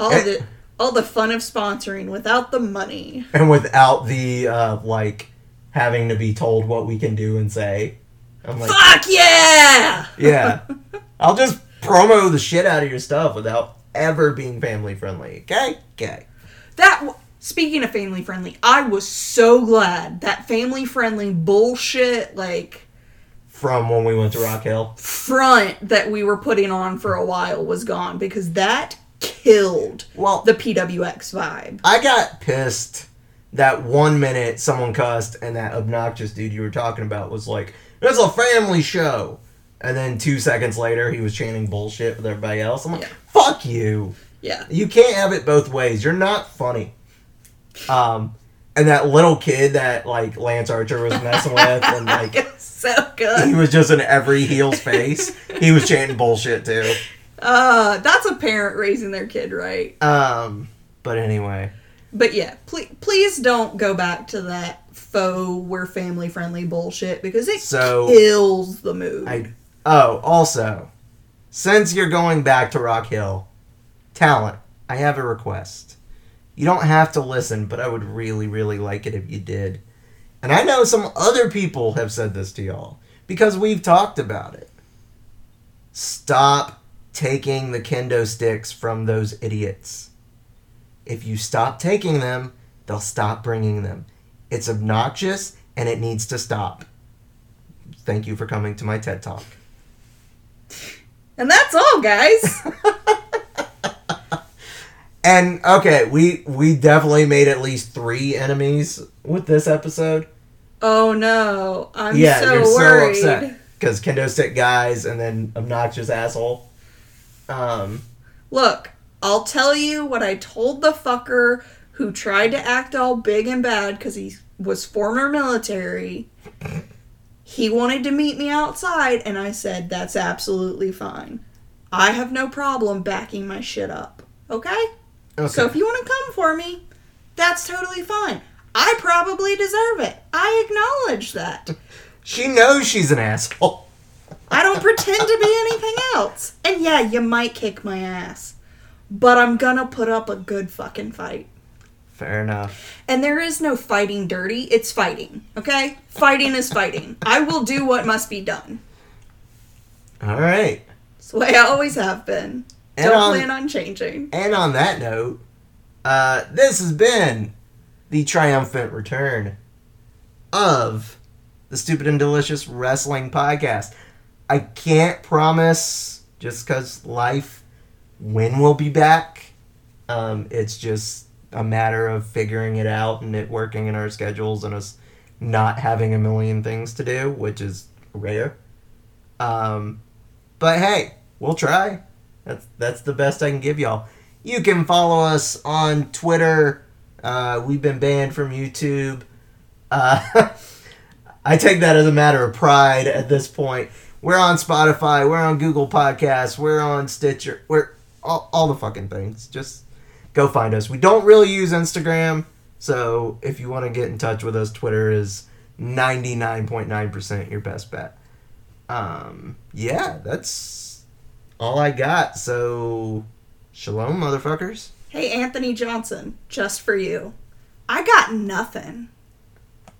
All the all the fun of sponsoring without the money. and without the uh, like having to be told what we can do and say, I'm like, Fuck yeah! yeah, I'll just promo the shit out of your stuff without ever being family friendly. Okay, okay. That speaking of family friendly, I was so glad that family friendly bullshit like From when we went to Rock Hill. front that we were putting on for a while was gone because that killed Well, the PWX vibe. I got pissed that one minute someone cussed and that obnoxious dude you were talking about was like, "It's a family show," and then two seconds later he was chanting bullshit with everybody else. I'm like, Yeah. "Fuck you! Yeah. You can't have it both ways. You're not funny." Um, and that little kid that like Lance Archer was messing with, and like so good. he was just in every heel's face. He was chanting bullshit too. Uh, that's a parent raising their kid right. Um, but anyway, But yeah, please, please don't go back to that faux we're family friendly bullshit because it So- kills the mood. I oh also, since you're going back to Rock Hill, talent, I have a request. You don't have to listen, but I would really, really like it if you did. And I know some other people have said this to y'all because we've talked about it. Stop taking the kendo sticks from those idiots. If you stop taking them, they'll stop bringing them. It's obnoxious and it needs to stop. Thank you for coming to my TED Talk. and that's all, guys. And okay, we we definitely made at least three enemies with this episode. oh no, I'm yeah, so you're worried. so upset because kendo stick guys and then obnoxious asshole. Um, Look, I'll tell you what I told the fucker who tried to act all big and bad because he was former military. He wanted to meet me outside, and I said, That's absolutely fine. I have no problem backing my shit up. Okay? Okay. So if you want to come for me, that's totally fine. I probably deserve it. I acknowledge that. she knows she's an asshole. I don't pretend to be anything else. And yeah, you might kick my ass. But I'm gonna put up a good fucking fight. Fair enough. And there is no fighting dirty. It's fighting. Okay? Fighting is fighting. I will do what must be done. All right. It's the way I always have been. And Don't on- plan on changing. And on that note, uh, this has been the triumphant return of the Stupid and Delicious Wrestling Podcast. I can't promise, just because life, when we'll be back. Um, it's just a matter of figuring it out and it working in our schedules and us not having a million things to do, which is rare. Um, but hey, we'll try. That's that's the best I can give y'all. You can follow us on Twitter. Uh, we've been banned from YouTube. Uh, I take that as a matter of pride at this point. We're on Spotify. We're on Google Podcasts. We're on Stitcher. We're all, all the fucking things. Just go find us. We don't really use Instagram, so if you want to get in touch with us, Twitter is ninety nine point nine percent your best bet. Um, yeah, that's all I got. So, shalom, motherfuckers. Hey, Anthony Johnson, just for you. I got nothing.